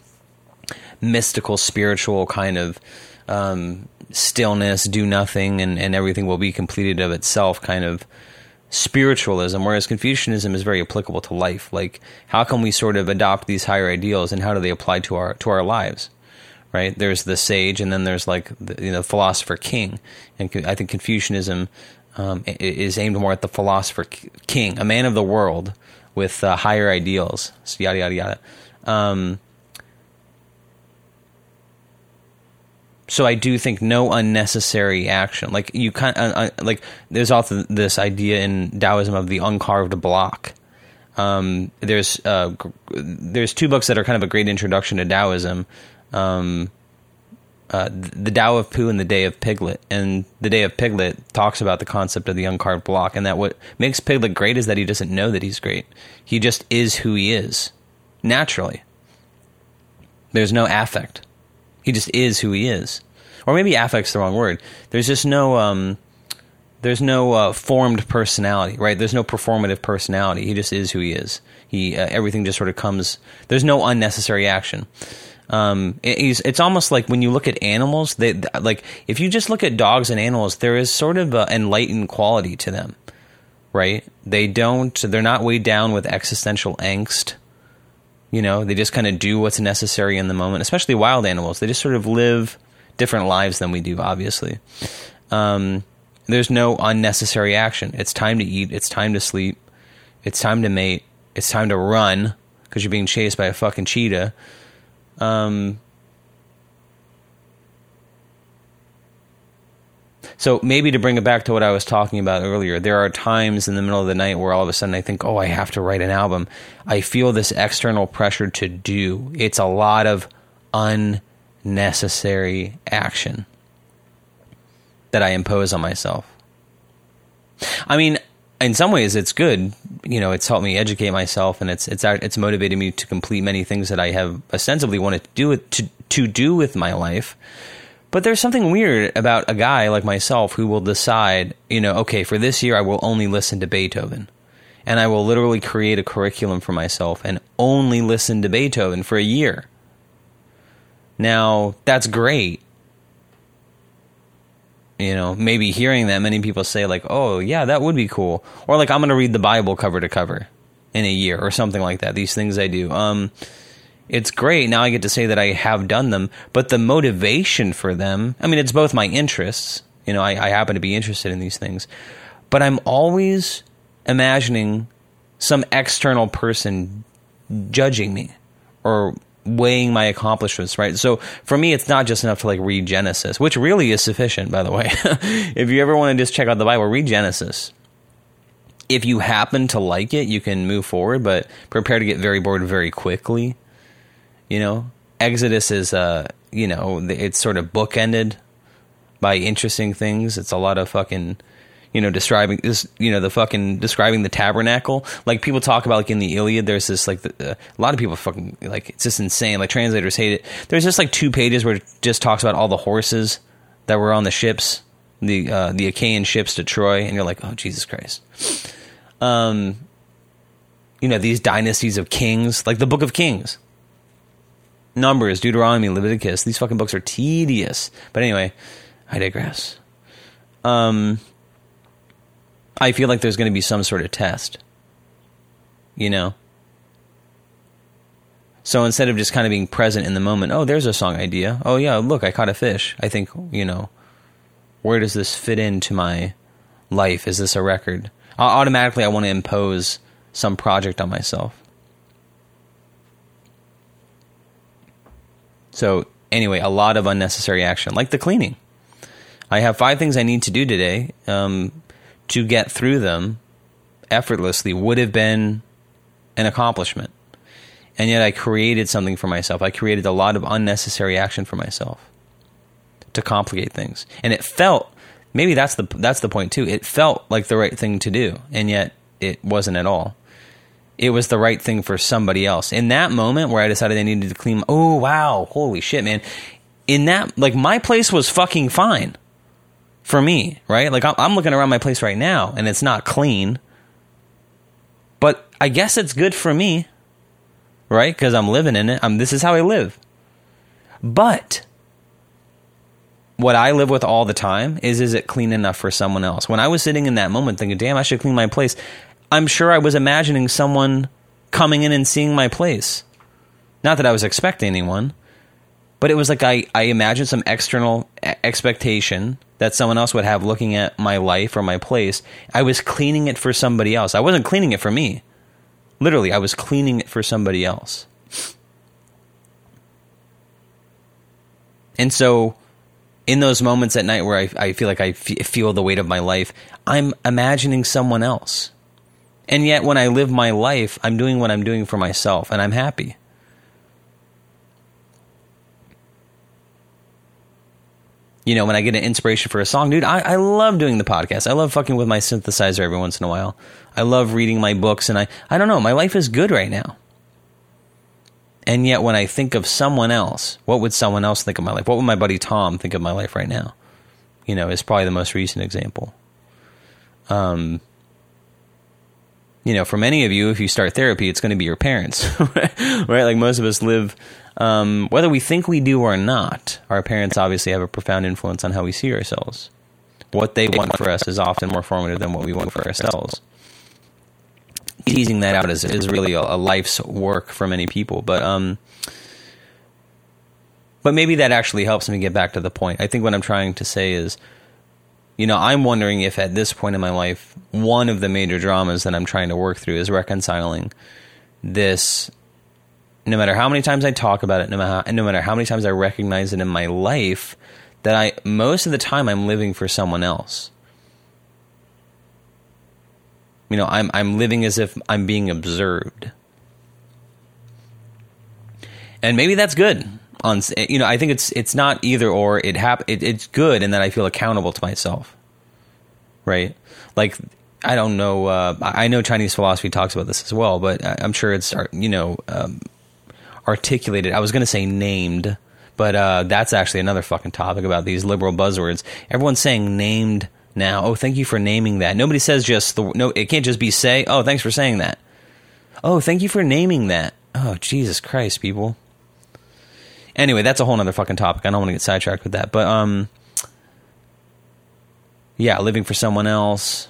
A: mystical spiritual kind of um, stillness do nothing and, and everything will be completed of itself kind of spiritualism whereas Confucianism is very applicable to life like how can we sort of adopt these higher ideals and how do they apply to our to our lives right? There's the sage, and then there's like the you know philosopher king, and I think Confucianism um, is aimed more at the philosopher king, a man of the world with uh, higher ideals. So yada yada yada. Um, so I do think no unnecessary action. Like you kind uh, uh, like there's also this idea in Taoism of the uncarved block. Um, there's uh, there's two books that are kind of a great introduction to Taoism um, uh, the Tao of Pooh and the Te of Piglet. And the Te of Piglet talks about the concept of the uncarved block, and that what makes Piglet great is that he doesn't know that he's great. He just is who he is, naturally. There's no affect. He just is who he is, or maybe affect's the wrong word. There's just no um, there's no uh, formed personality, right? There's no performative personality. He just is who he is. He uh, everything just sort of comes. There's no unnecessary action. Um, it's, it's almost like when you look at animals, they like if you just look at dogs and animals, there is sort of an enlightened quality to them, right? They don't, they're not weighed down with existential angst. You know, they just kind of do what's necessary in the moment, especially wild animals. They just sort of live different lives than we do, obviously. Um, there's no unnecessary action. It's time to eat. It's time to sleep. It's time to mate. It's time to run because you're being chased by a fucking cheetah. Um, so maybe to bring it back to what I was talking about earlier, there are times in the middle of the night where all of a sudden I think, oh, I have to write an album. I feel this external pressure to do. It's a lot of unnecessary action. that I impose on myself. I mean, in some ways it's good. You know, it's helped me educate myself and it's it's it's motivated me to complete many things that I have ostensibly wanted to do with, to to do with my life. But there's something weird about a guy like myself who will decide, you know, okay, for this year I will only listen to Beethoven. And I will literally create a curriculum for myself and only listen to Beethoven for a year. Now, that's great you know maybe hearing that many people say like oh yeah that would be cool or like i'm going to read the bible cover to cover in a year or something like that these things i do um it's great now i get to say that i have done them but the motivation for them i mean it's both my interests you know i, I happen to be interested in these things but i'm always imagining some external person judging me or weighing my accomplishments, right? So for me, it's not just enough to like read Genesis, which really is sufficient, by the way. if you ever want to just check out the Bible, read Genesis. If you happen to like it, you can move forward, but prepare to get very bored very quickly. You know, Exodus is, uh, you know, it's sort of bookended by interesting things. It's a lot of fucking you know, describing this, you know, the fucking describing the tabernacle. Like people talk about, like in the Iliad, there's this like the, uh, a lot of people fucking like it's just insane. Like translators hate it. There's just like two pages where it just talks about all the horses that were on the ships, the uh, the Achaean ships to Troy, and you're like, oh Jesus Christ. Um, you know these dynasties of kings, like the Book of Kings. Numbers, Deuteronomy, Leviticus. These fucking books are tedious. But anyway, I digress. Um, I feel like there's going to be some sort of test. You know? So instead of just kind of being present in the moment, oh, there's a song idea. Oh, yeah, look, I caught a fish. I think, you know, where does this fit into my life? Is this a record? Automatically, I want to impose some project on myself. So, anyway, a lot of unnecessary action, like the cleaning. I have five things I need to do today. Um, to get through them effortlessly would have been an accomplishment. And yet I created something for myself. I created a lot of unnecessary action for myself to complicate things. And it felt maybe that's the that's the point too. It felt like the right thing to do, and yet it wasn't at all. It was the right thing for somebody else. In that moment where I decided I needed to clean, oh wow, holy shit, man. In that like my place was fucking fine for me, right? Like I'm looking around my place right now and it's not clean. But I guess it's good for me, right? Because I'm living in it. I'm, this is how I live. But what I live with all the time is is it clean enough for someone else? When I was sitting in that moment thinking, damn, I should clean my place, I'm sure I was imagining someone coming in and seeing my place. Not that I was expecting anyone, but it was like I, I imagined some external expectation that someone else would have looking at my life or my place. I was cleaning it for somebody else. I wasn't cleaning it for me. Literally, I was cleaning it for somebody else. And so, in those moments at night where I, I feel like I f- feel the weight of my life, I'm imagining someone else. And yet, when I live my life, I'm doing what I'm doing for myself and I'm happy. you know, when I get an inspiration for a song, dude, I, I love doing the podcast. I love fucking with my synthesizer every once in a while. I love reading my books, and I, I don't know, my life is good right now. And yet, when I think of someone else, what would someone else think of my life? What would my buddy Tom think of my life right now? You know, is probably the most recent example. Um, you know, for many of you, if you start therapy, it's going to be your parents, right? Like most of us live um, whether we think we do or not, our parents obviously have a profound influence on how we see ourselves. What they want for us is often more formative than what we want for ourselves. Teasing that out is, is really a, a life's work for many people, but um, but maybe that actually helps me get back to the point. I think what I'm trying to say is, you know, I'm wondering if at this point in my life, one of the major dramas that I'm trying to work through is reconciling this no matter how many times I talk about it, no matter no matter how many times I recognize it in my life, that I most of the time I'm living for someone else. You know, I'm I'm living as if I'm being observed. And maybe that's good. On you know I think it's it's not either or it hap- it, it's good in that I feel accountable to myself. Right? Like I don't know uh, I know Chinese philosophy talks about this as well but I'm sure it's you know um, articulated. I was going to say named but uh, that's actually another fucking topic about these liberal buzzwords. Everyone's saying named now. Oh thank you for naming that. Nobody says just the no it can't just be say oh thanks for saying that. Oh thank you for naming that. Oh Jesus Christ people Anyway, that's a whole other fucking topic. I don't want to get sidetracked with that. But um yeah, living for someone else.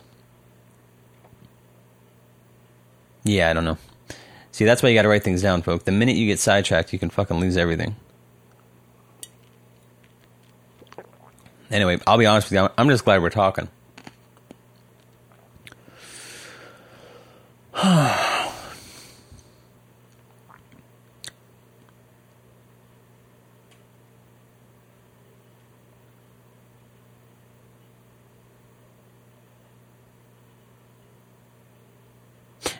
A: Yeah, I don't know. See, that's why you got to write things down, folks. The minute you get sidetracked, you can fucking lose everything. Anyway, I'll be honest with you. I'm just glad we're talking.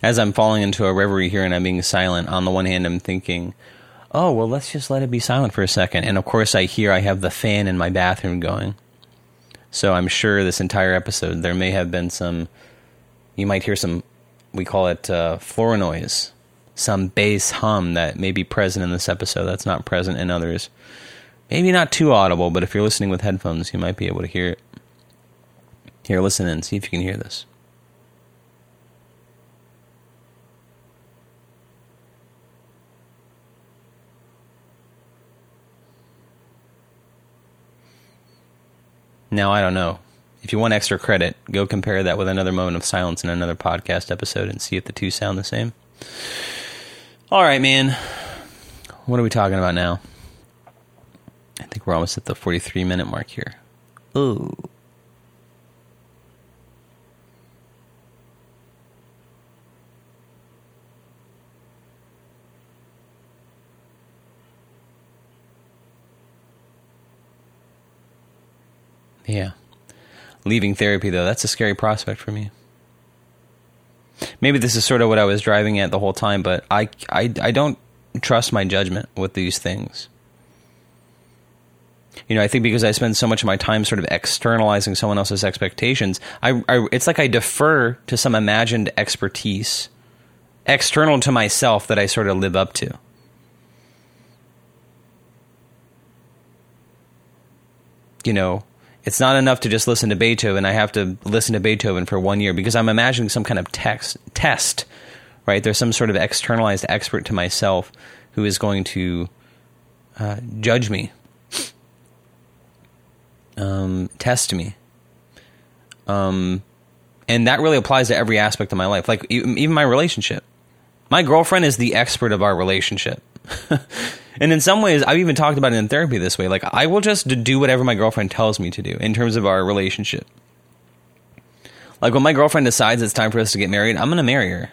A: as I'm falling into a reverie here and I'm being silent, on the one hand, I'm thinking, oh, well, let's just let it be silent for a second. And of course, I hear I have the fan in my bathroom going. So I'm sure this entire episode, there may have been some, you might hear some, we call it uh, floor noise, some bass hum that may be present in this episode that's not present in others. Maybe not too audible, but if you're listening with headphones, you might be able to hear it. Here, listen and see if you can hear this. Now, I don't know. If you want extra credit, go compare that with another moment of silence in another podcast episode and see if the two sound the same. All right, man. What are we talking about now? I think we're almost at the 43 minute mark here. Ooh. Yeah. Leaving therapy, though, that's a scary prospect for me. Maybe this is sort of what I was driving at the whole time, but I, I, I don't trust my judgment with these things. You know, I think because I spend so much of my time sort of externalizing someone else's expectations, I, I it's like I defer to some imagined expertise external to myself that I sort of live up to. You know, it's not enough to just listen to Beethoven. I have to listen to Beethoven for one year because I'm imagining some kind of text test, right? There's some sort of externalized expert to myself who is going to uh, judge me, um, test me, um, and that really applies to every aspect of my life, like even my relationship. My girlfriend is the expert of our relationship. And in some ways, I've even talked about it in therapy this way. Like, I will just do whatever my girlfriend tells me to do in terms of our relationship. Like, when my girlfriend decides it's time for us to get married, I'm going to marry her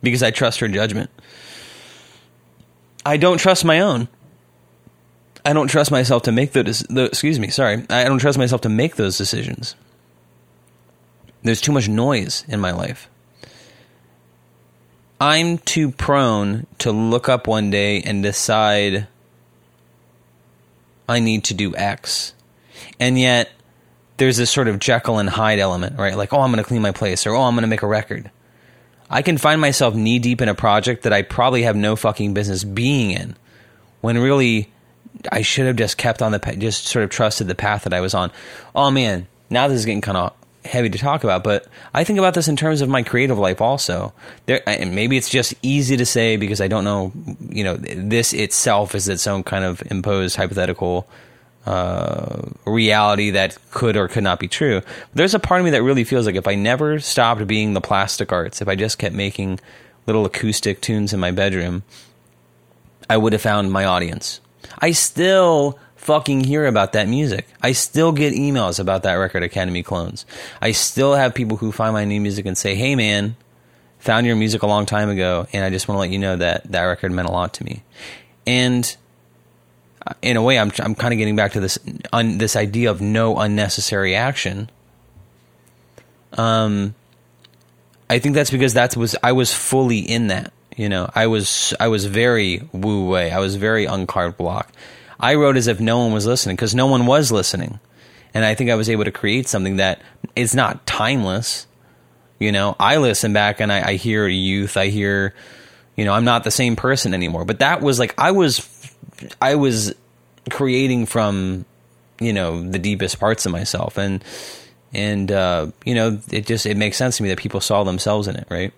A: because I trust her judgment. I don't trust my own. I don't trust myself to make those. The, excuse me, sorry. I don't trust myself to make those decisions. There's too much noise in my life. I'm too prone to look up one day and decide I need to do X. And yet there's this sort of Jekyll and Hyde element, right? Like, oh, I'm going to clean my place or oh, I'm going to make a record. I can find myself knee deep in a project that I probably have no fucking business being in when really I should have just kept on the just sort of trusted the path that I was on. Oh man, now this is getting kind of heavy to talk about, but I think about this in terms of my creative life also. There, and maybe it's just easy to say because I don't know, you know, this itself is its own kind of imposed hypothetical uh, reality that could or could not be true. There's a part of me that really feels like if I never stopped being the plastic arts, if I just kept making little acoustic tunes in my bedroom, I would have found my audience. I still fucking hear about that music. I still get emails about that record, Academy Clones. I still have people who find my new music and say, hey man, found your music a long time ago, and I just want to let you know that that record meant a lot to me. And uh, in a way, I'm, I'm kind of getting back to this, un, this idea of no unnecessary action. Um, I think that's because that was I was fully in that You know, I was I was very wu wei. I was very uncarved block. I wrote as if no one was listening because no one was listening, and I think I was able to create something that is not timeless. You know, I listen back and I, I hear youth. I hear, you know, I'm not the same person anymore. But that was like I was, I was creating from, you know, the deepest parts of myself, and and uh, you know, it just it makes sense to me that people saw themselves in it, right?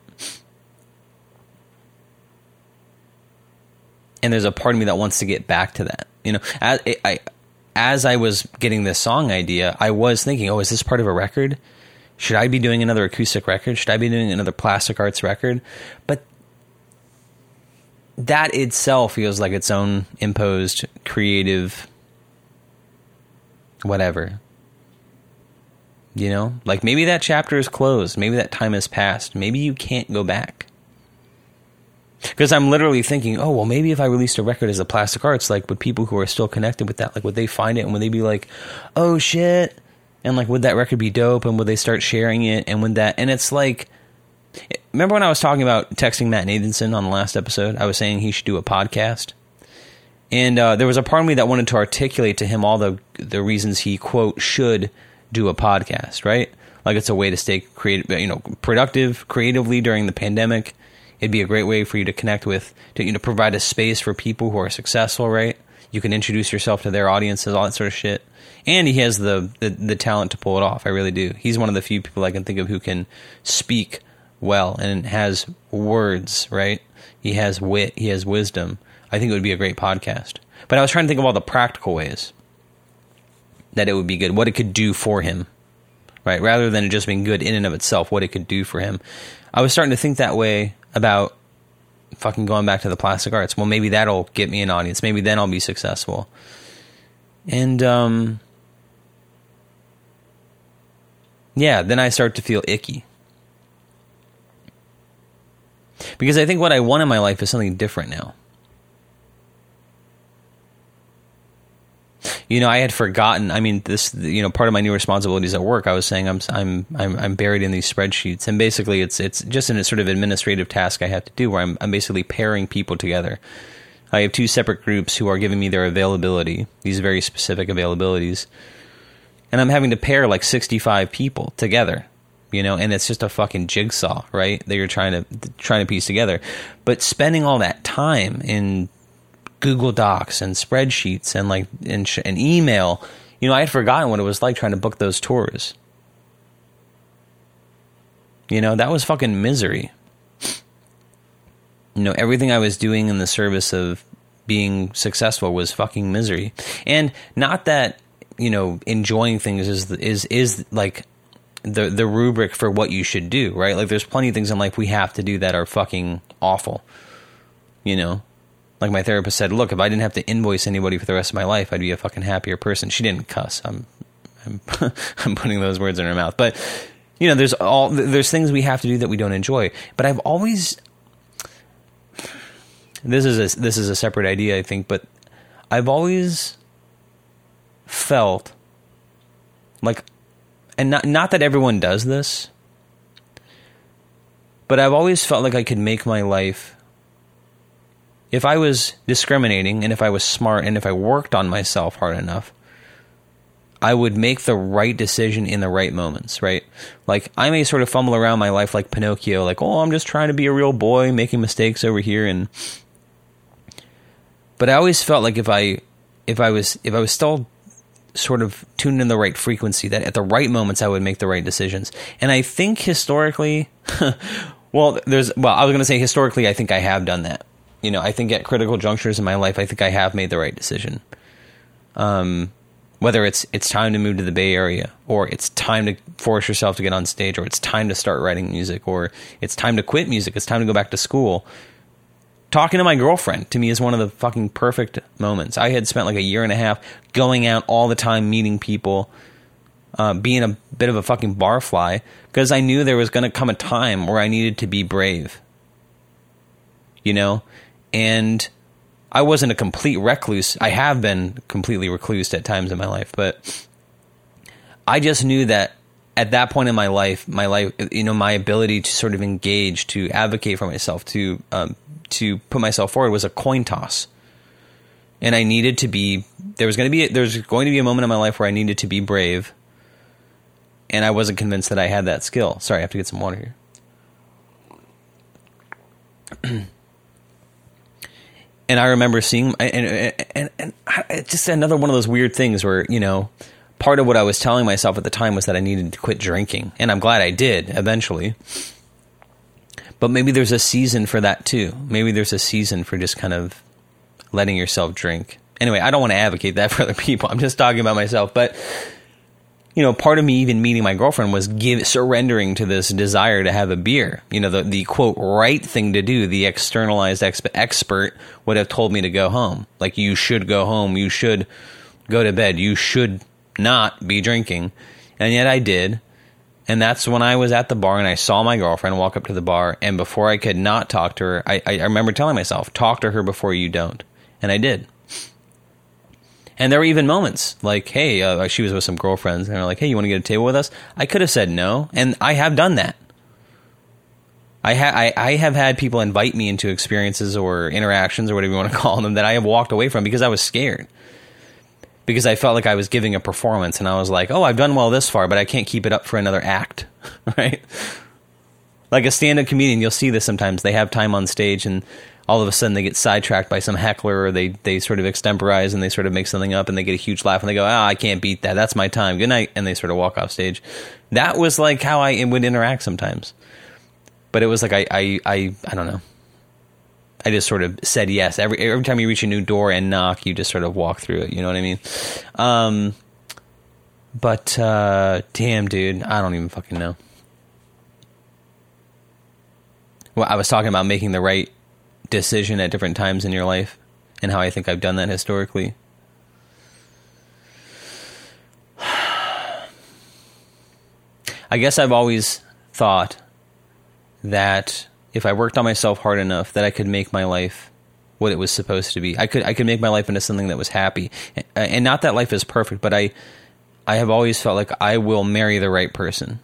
A: And there's a part of me that wants to get back to that. You know, as I as I was getting this song idea, I was thinking, oh, is this part of a record? Should I be doing another acoustic record? Should I be doing another plastic arts record? But that itself feels like its own imposed creative whatever. You know, like maybe that chapter is closed. Maybe that time has passed. Maybe you can't go back. Because I'm literally thinking, oh, well, maybe if I released a record as a plastic arts, like, would people who are still connected with that, like, would they find it and would they be like, oh shit? And like, would that record be dope? And would they start sharing it? And would that, and it's like, remember when I was talking about texting Matt Nathanson on the last episode? I was saying he should do a podcast. And uh, there was a part of me that wanted to articulate to him all the the reasons he quote should do a podcast, right? Like it's a way to stay creative, you know, productive creatively during the pandemic it'd be a great way for you to connect with, to you know, provide a space for people who are successful, right? You can introduce yourself to their audiences, all that sort of shit. And he has the, the, the talent to pull it off. I really do. He's one of the few people I can think of who can speak well and has words, right? He has wit, he has wisdom. I think it would be a great podcast. But I was trying to think of all the practical ways that it would be good, what it could do for him, right? Rather than it just being good in and of itself, what it could do for him. I was starting to think that way about fucking going back to the plastic arts. Well, maybe that'll get me an audience. Maybe then I'll be successful. And um yeah, then I start to feel icky. Because I think what I want in my life is something different now. You know, I had forgotten. I mean, this, you know, part of my new responsibilities at work, I was saying I'm, I'm, I'm, I'm buried in these spreadsheets, and basically, it's, it's just a sort of administrative task I have to do where I'm, I'm basically pairing people together. I have two separate groups who are giving me their availability, these very specific availabilities, and I'm having to pair like 65 people together you know and it's just a fucking jigsaw right that you're trying to trying to piece together but spending all that time in Google Docs and spreadsheets and like and, sh- and email. You know, I had forgotten what it was like trying to book those tours. You know, that was fucking misery. You know, everything I was doing in the service of being successful was fucking misery. And not that, you know, enjoying things is is is like the the rubric for what you should do, right? Like there's plenty of things in life we have to do that are fucking awful. You know, like my therapist said, look, if I didn't have to invoice anybody for the rest of my life, I'd be a fucking happier person. She didn't cuss. I'm, I'm, I'm putting those words in her mouth. But you know, there's all there's things we have to do that we don't enjoy. But I've always this is a this is a separate idea, I think. But I've always felt like, and not not that everyone does this, but I've always felt like I could make my life if I was discriminating and if I was smart and if I worked on myself hard enough, I would make the right decision in the right moments, right? Like I may sort of fumble around my life like Pinocchio, like, oh, I'm just trying to be a real boy, making mistakes over here and but I always felt like if I if I was if I was still sort of tuned in the right frequency, that at the right moments I would make the right decisions. And I think historically well, there's well, I was gonna say historically I think I have done that you know, I think at critical junctures in my life, I think I have made the right decision. Um, whether it's it's time to move to the Bay Area, or it's time to force yourself to get on stage, or it's time to start writing music, or it's time to quit music, it's time to go back to school. Talking to my girlfriend to me is one of the fucking perfect moments. I had spent like a year and a half going out all the time, meeting people, uh, being a bit of a fucking barfly, because I knew there was going to come a time where I needed to be brave. You know, and I wasn't a complete recluse. I have been completely recluse at times in my life, but I just knew that at that point in my life, my life, you know, my ability to sort of engage, to advocate for myself, to um, to put myself forward was a coin toss, and I needed to be. There was going to be there was going to be a moment in my life where I needed to be brave, and I wasn't convinced that I had that skill. Sorry, I have to get some water here. and I remember seeing, and, and, and, and just another one of those weird things where, you know, part of what I was telling myself at the time was that I needed to quit drinking. And I'm glad I did eventually. But maybe there's a season for that too. Maybe there's a season for just kind of letting yourself drink. Anyway, I don't want to advocate that for other people. I'm just talking about myself. But you know, part of me even meeting my girlfriend was give surrendering to this desire to have a beer. You know, the the quote right thing to do. The externalized exp- expert would have told me to go home. Like you should go home. You should go to bed. You should not be drinking. And yet I did. And that's when I was at the bar and I saw my girlfriend walk up to the bar. And before I could not talk to her, I, I remember telling myself, talk to her before you don't. And I did. And there were even moments like, hey, uh, she was with some girlfriends, and they're like, hey, you want to get a table with us? I could have said no, and I have done that. I, ha- I, I have had people invite me into experiences or interactions or whatever you want to call them that I have walked away from because I was scared. Because I felt like I was giving a performance, and I was like, oh, I've done well this far, but I can't keep it up for another act, right? Like a stand up comedian, you'll see this sometimes. They have time on stage, and all of a sudden they get sidetracked by some heckler or they, they sort of extemporize and they sort of make something up and they get a huge laugh and they go, oh, I can't beat that. That's my time. Good night. And they sort of walk off stage. That was like how I would interact sometimes. But it was like I, I, I, I don't know. I just sort of said yes. Every every time you reach a new door and knock, you just sort of walk through it. You know what I mean? Um, but uh, damn, dude, I don't even fucking know. Well, I was talking about making the right decision at different times in your life and how I think I've done that historically. I guess I've always thought that if I worked on myself hard enough that I could make my life what it was supposed to be. I could I could make my life into something that was happy. And not that life is perfect, but I I have always felt like I will marry the right person.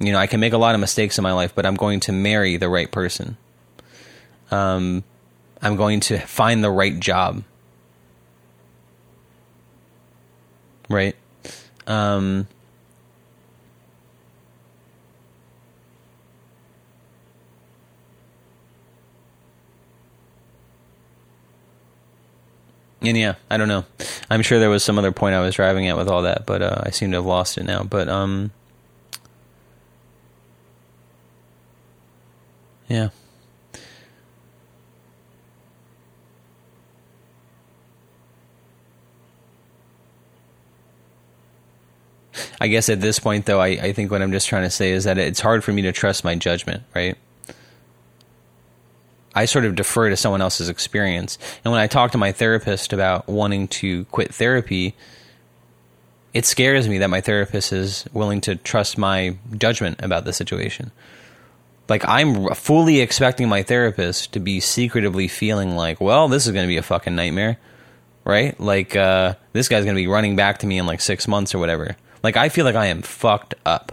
A: You know, I can make a lot of mistakes in my life, but I'm going to marry the right person um, I'm going to find the right job. Right? Um, and yeah, I don't know. I'm sure there was some other point I was driving at with all that, but uh, I seem to have lost it now. But um, yeah. I guess at this point, though, I, I think what I'm just trying to say is that it's hard for me to trust my judgment, right? I sort of defer to someone else's experience. And when I talk to my therapist about wanting to quit therapy, it scares me that my therapist is willing to trust my judgment about the situation. Like, I'm fully expecting my therapist to be secretively feeling like, well, this is going to be a fucking nightmare, right? Like, uh, this guy's going to be running back to me in like six months or whatever. Like I feel like I am fucked up.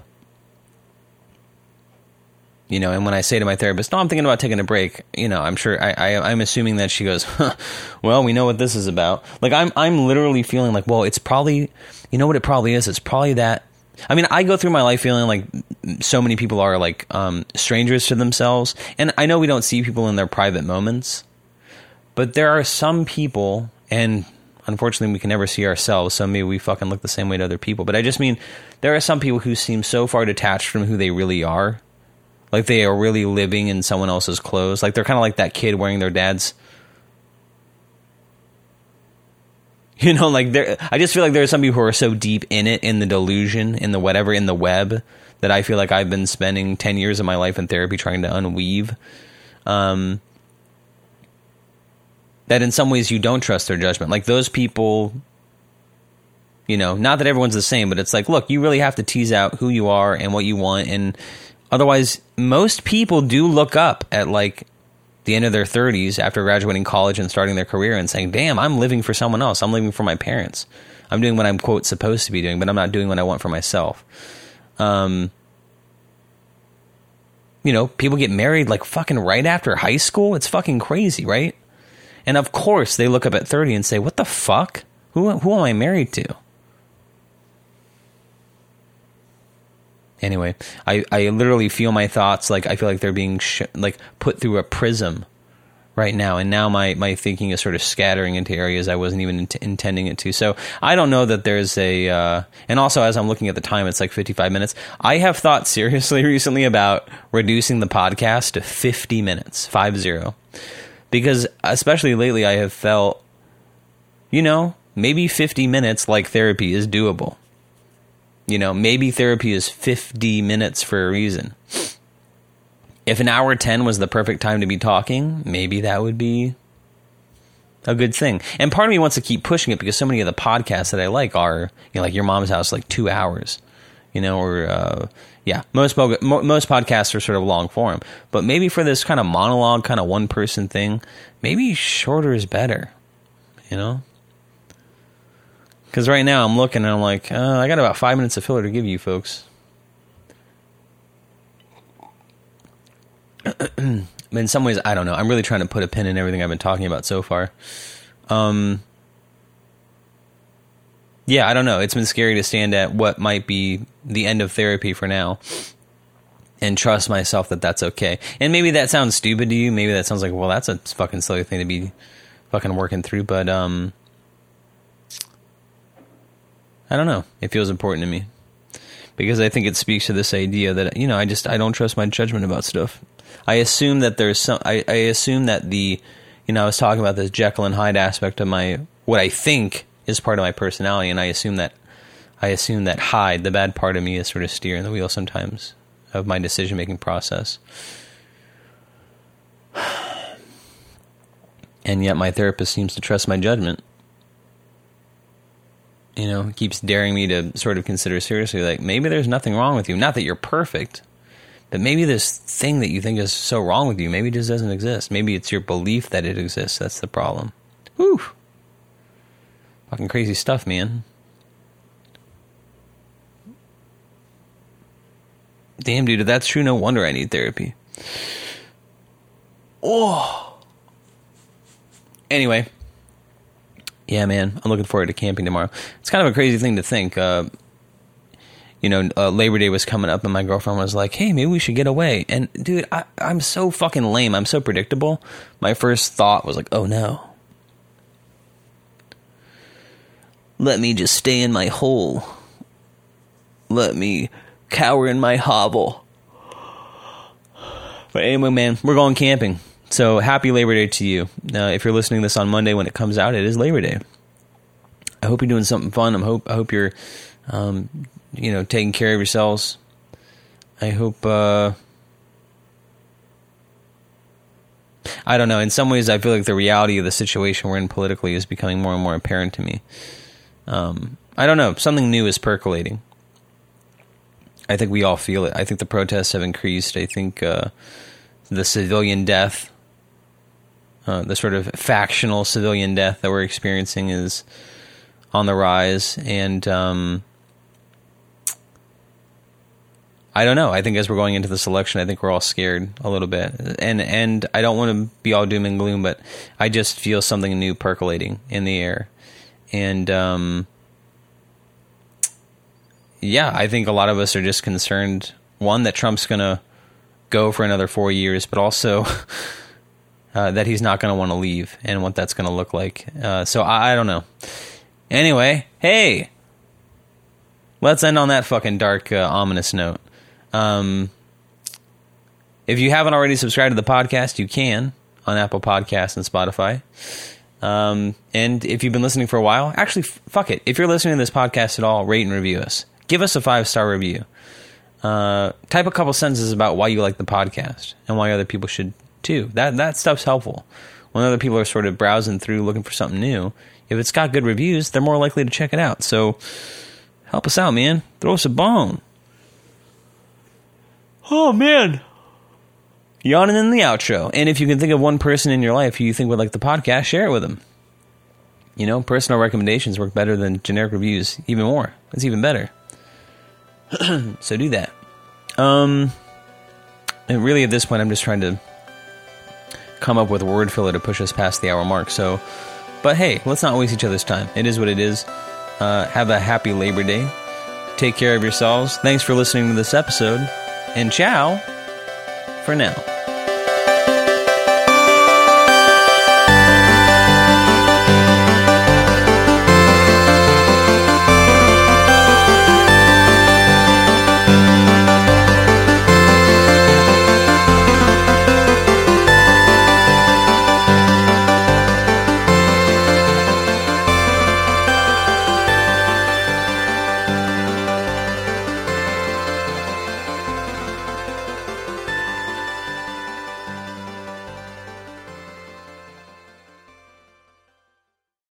A: You know, and when I say to my therapist, "No, I'm thinking about taking a break," you know, I'm sure I, I am assuming that she goes, huh, "Well, we know what this is about." Like I'm I'm literally feeling like, well, it's probably, you know what it probably is. It's probably that. I mean, I go through my life feeling like so many people are like um, strangers to themselves, and I know we don't see people in their private moments, but there are some people, and unfortunately we can never see ourselves so maybe we fucking look the same way to other people. But i just mean there are some people who seem so far detached from who they really are. Like they are really living in someone else's clothes. Like they're kind of like that kid wearing their dad's you know like there i just feel like there are some people who are so deep in it in the delusion in the whatever in the web that i feel like i've been spending 10 years of my life in therapy trying to unweave. Um that in some ways you don't trust their judgment. Like those people, you know, not that everyone's the same, but it's like, look, you really have to tease out who you are and what you want. And otherwise, most people do look up at like the end of their 30s after graduating college and starting their career and saying, damn, I'm living for someone else. I'm living for my parents. I'm doing what I'm, quote, supposed to be doing, but I'm not doing what I want for myself. Um, you know, people get married like fucking right after high school. It's fucking crazy, right? And of course, they look up at 30 and say, what the fuck? Who, who am I married to? Anyway, I, I literally feel my thoughts like I feel like they're being sh- like put through a prism right now, and now my my thinking is sort of scattering into areas I wasn't even int- intending it to. So I don't know that there's a, uh, and also as I'm looking at the time, it's like 55 minutes. I have thought seriously recently about reducing the podcast to 50 minutes, five zero, because especially lately I have felt, you know, maybe 50 minutes like therapy is doable. You know, maybe therapy is 50 minutes for a reason. If an hour 10 was the perfect time to be talking, maybe that would be a good thing. And part of me wants to keep pushing it because so many of the podcasts that I like are, you know, like Your Mom's House, like two hours, you know, or, uh, yeah, most, most podcasts are sort of long form. But maybe for this kind of monologue, kind of one person thing, maybe shorter is better, you know? Because right now I'm looking and I'm like, uh, I got about five minutes of filler to give you folks. in some ways, I don't know. I'm really trying to put a pin in everything I've been talking about so far. Um, yeah, I don't know. It's been scary to stand at what might be the end of therapy for now and trust myself that that's okay. And maybe that sounds stupid to you. Maybe that sounds like, well, that's a fucking silly thing to be fucking working through. But, um, I don't know. It feels important to me because I think it speaks to this idea that you know I just I don't trust my judgment about stuff. I assume that there's some. I, I assume that the you know I was talking about this Jekyll and Hyde aspect of my what I think is part of my personality, and I assume that I assume that Hyde, the bad part of me, is sort of steering the wheel sometimes of my decision making process. And yet, my therapist seems to trust my judgment you know, keeps daring me to sort of consider seriously, like maybe there's nothing wrong with you. Not that you're perfect, but maybe this thing that you think is so wrong with you, maybe just doesn't exist. Maybe it's your belief that it exists. That's the problem. Whew. Fucking crazy stuff, man. Damn, dude, if that's true, no wonder I need therapy. Oh. Anyway, yeah, man, I'm looking forward to camping tomorrow. It's kind of a crazy thing to think. Uh, you know, uh, Labor Day was coming up, and my girlfriend was like, "Hey, maybe we should get away." And dude, I, I'm so fucking lame. I'm so predictable. My first thought was like, "Oh no." Let me just stay in my hole. Let me cower in my hovel. But anyway, man, we're going camping. So happy Labor Day to you. Uh, if you're listening this on Monday when it comes out, it is Labor Day. I hope you're doing something fun. I hope I hope you're, um, you know, taking care of yourselves. I hope. Uh, I don't know. In some ways, I feel like the reality of the situation we're in politically is becoming more and more apparent to me. Um, I don't know. Something new is percolating. I think we all feel it. I think the protests have increased. I think uh, the civilian death uh, the sort of factional civilian death that we're experiencing is on the rise, and um, I don't know. I think as we're going into this election, I think we're all scared a little bit, and and I don't want to be all doom and gloom, but I just feel something new percolating in the air, and um, yeah, I think a lot of us are just concerned. One that Trump's going to go for another four years, but also. uh, that he's not going to want to leave and what that's going to look like. Uh, so I, I, don't know. Anyway, hey, let's end on that fucking dark, uh, ominous note. Um, if you haven't already subscribed to the podcast, you can on Apple Podcasts and Spotify. Um, and if you've been listening for a while, actually, f- fuck it. If you're listening to this podcast at all, rate and review us. Give us a five star review. Uh, type a couple sentences about why you like the podcast and why other people should too. That that stuff's helpful. When other people are sort of browsing through looking for something new, if it's got good reviews, they're more likely to check it out. So help us out, man. Throw us a bone. Oh man. yawning in the outro. And if you can think of one person in your life who you think would like the podcast, share it with them. You know, personal recommendations work better than generic reviews, even more. It's even better. so do that. Um, and really, at this point, I'm just trying to come up with a word filler to push us past the hour mark. So, but hey, let's not waste each other's time. It is what it is. Uh, have a happy Labor Day. Take care of yourselves. Thanks for listening to this episode. And ciao for now.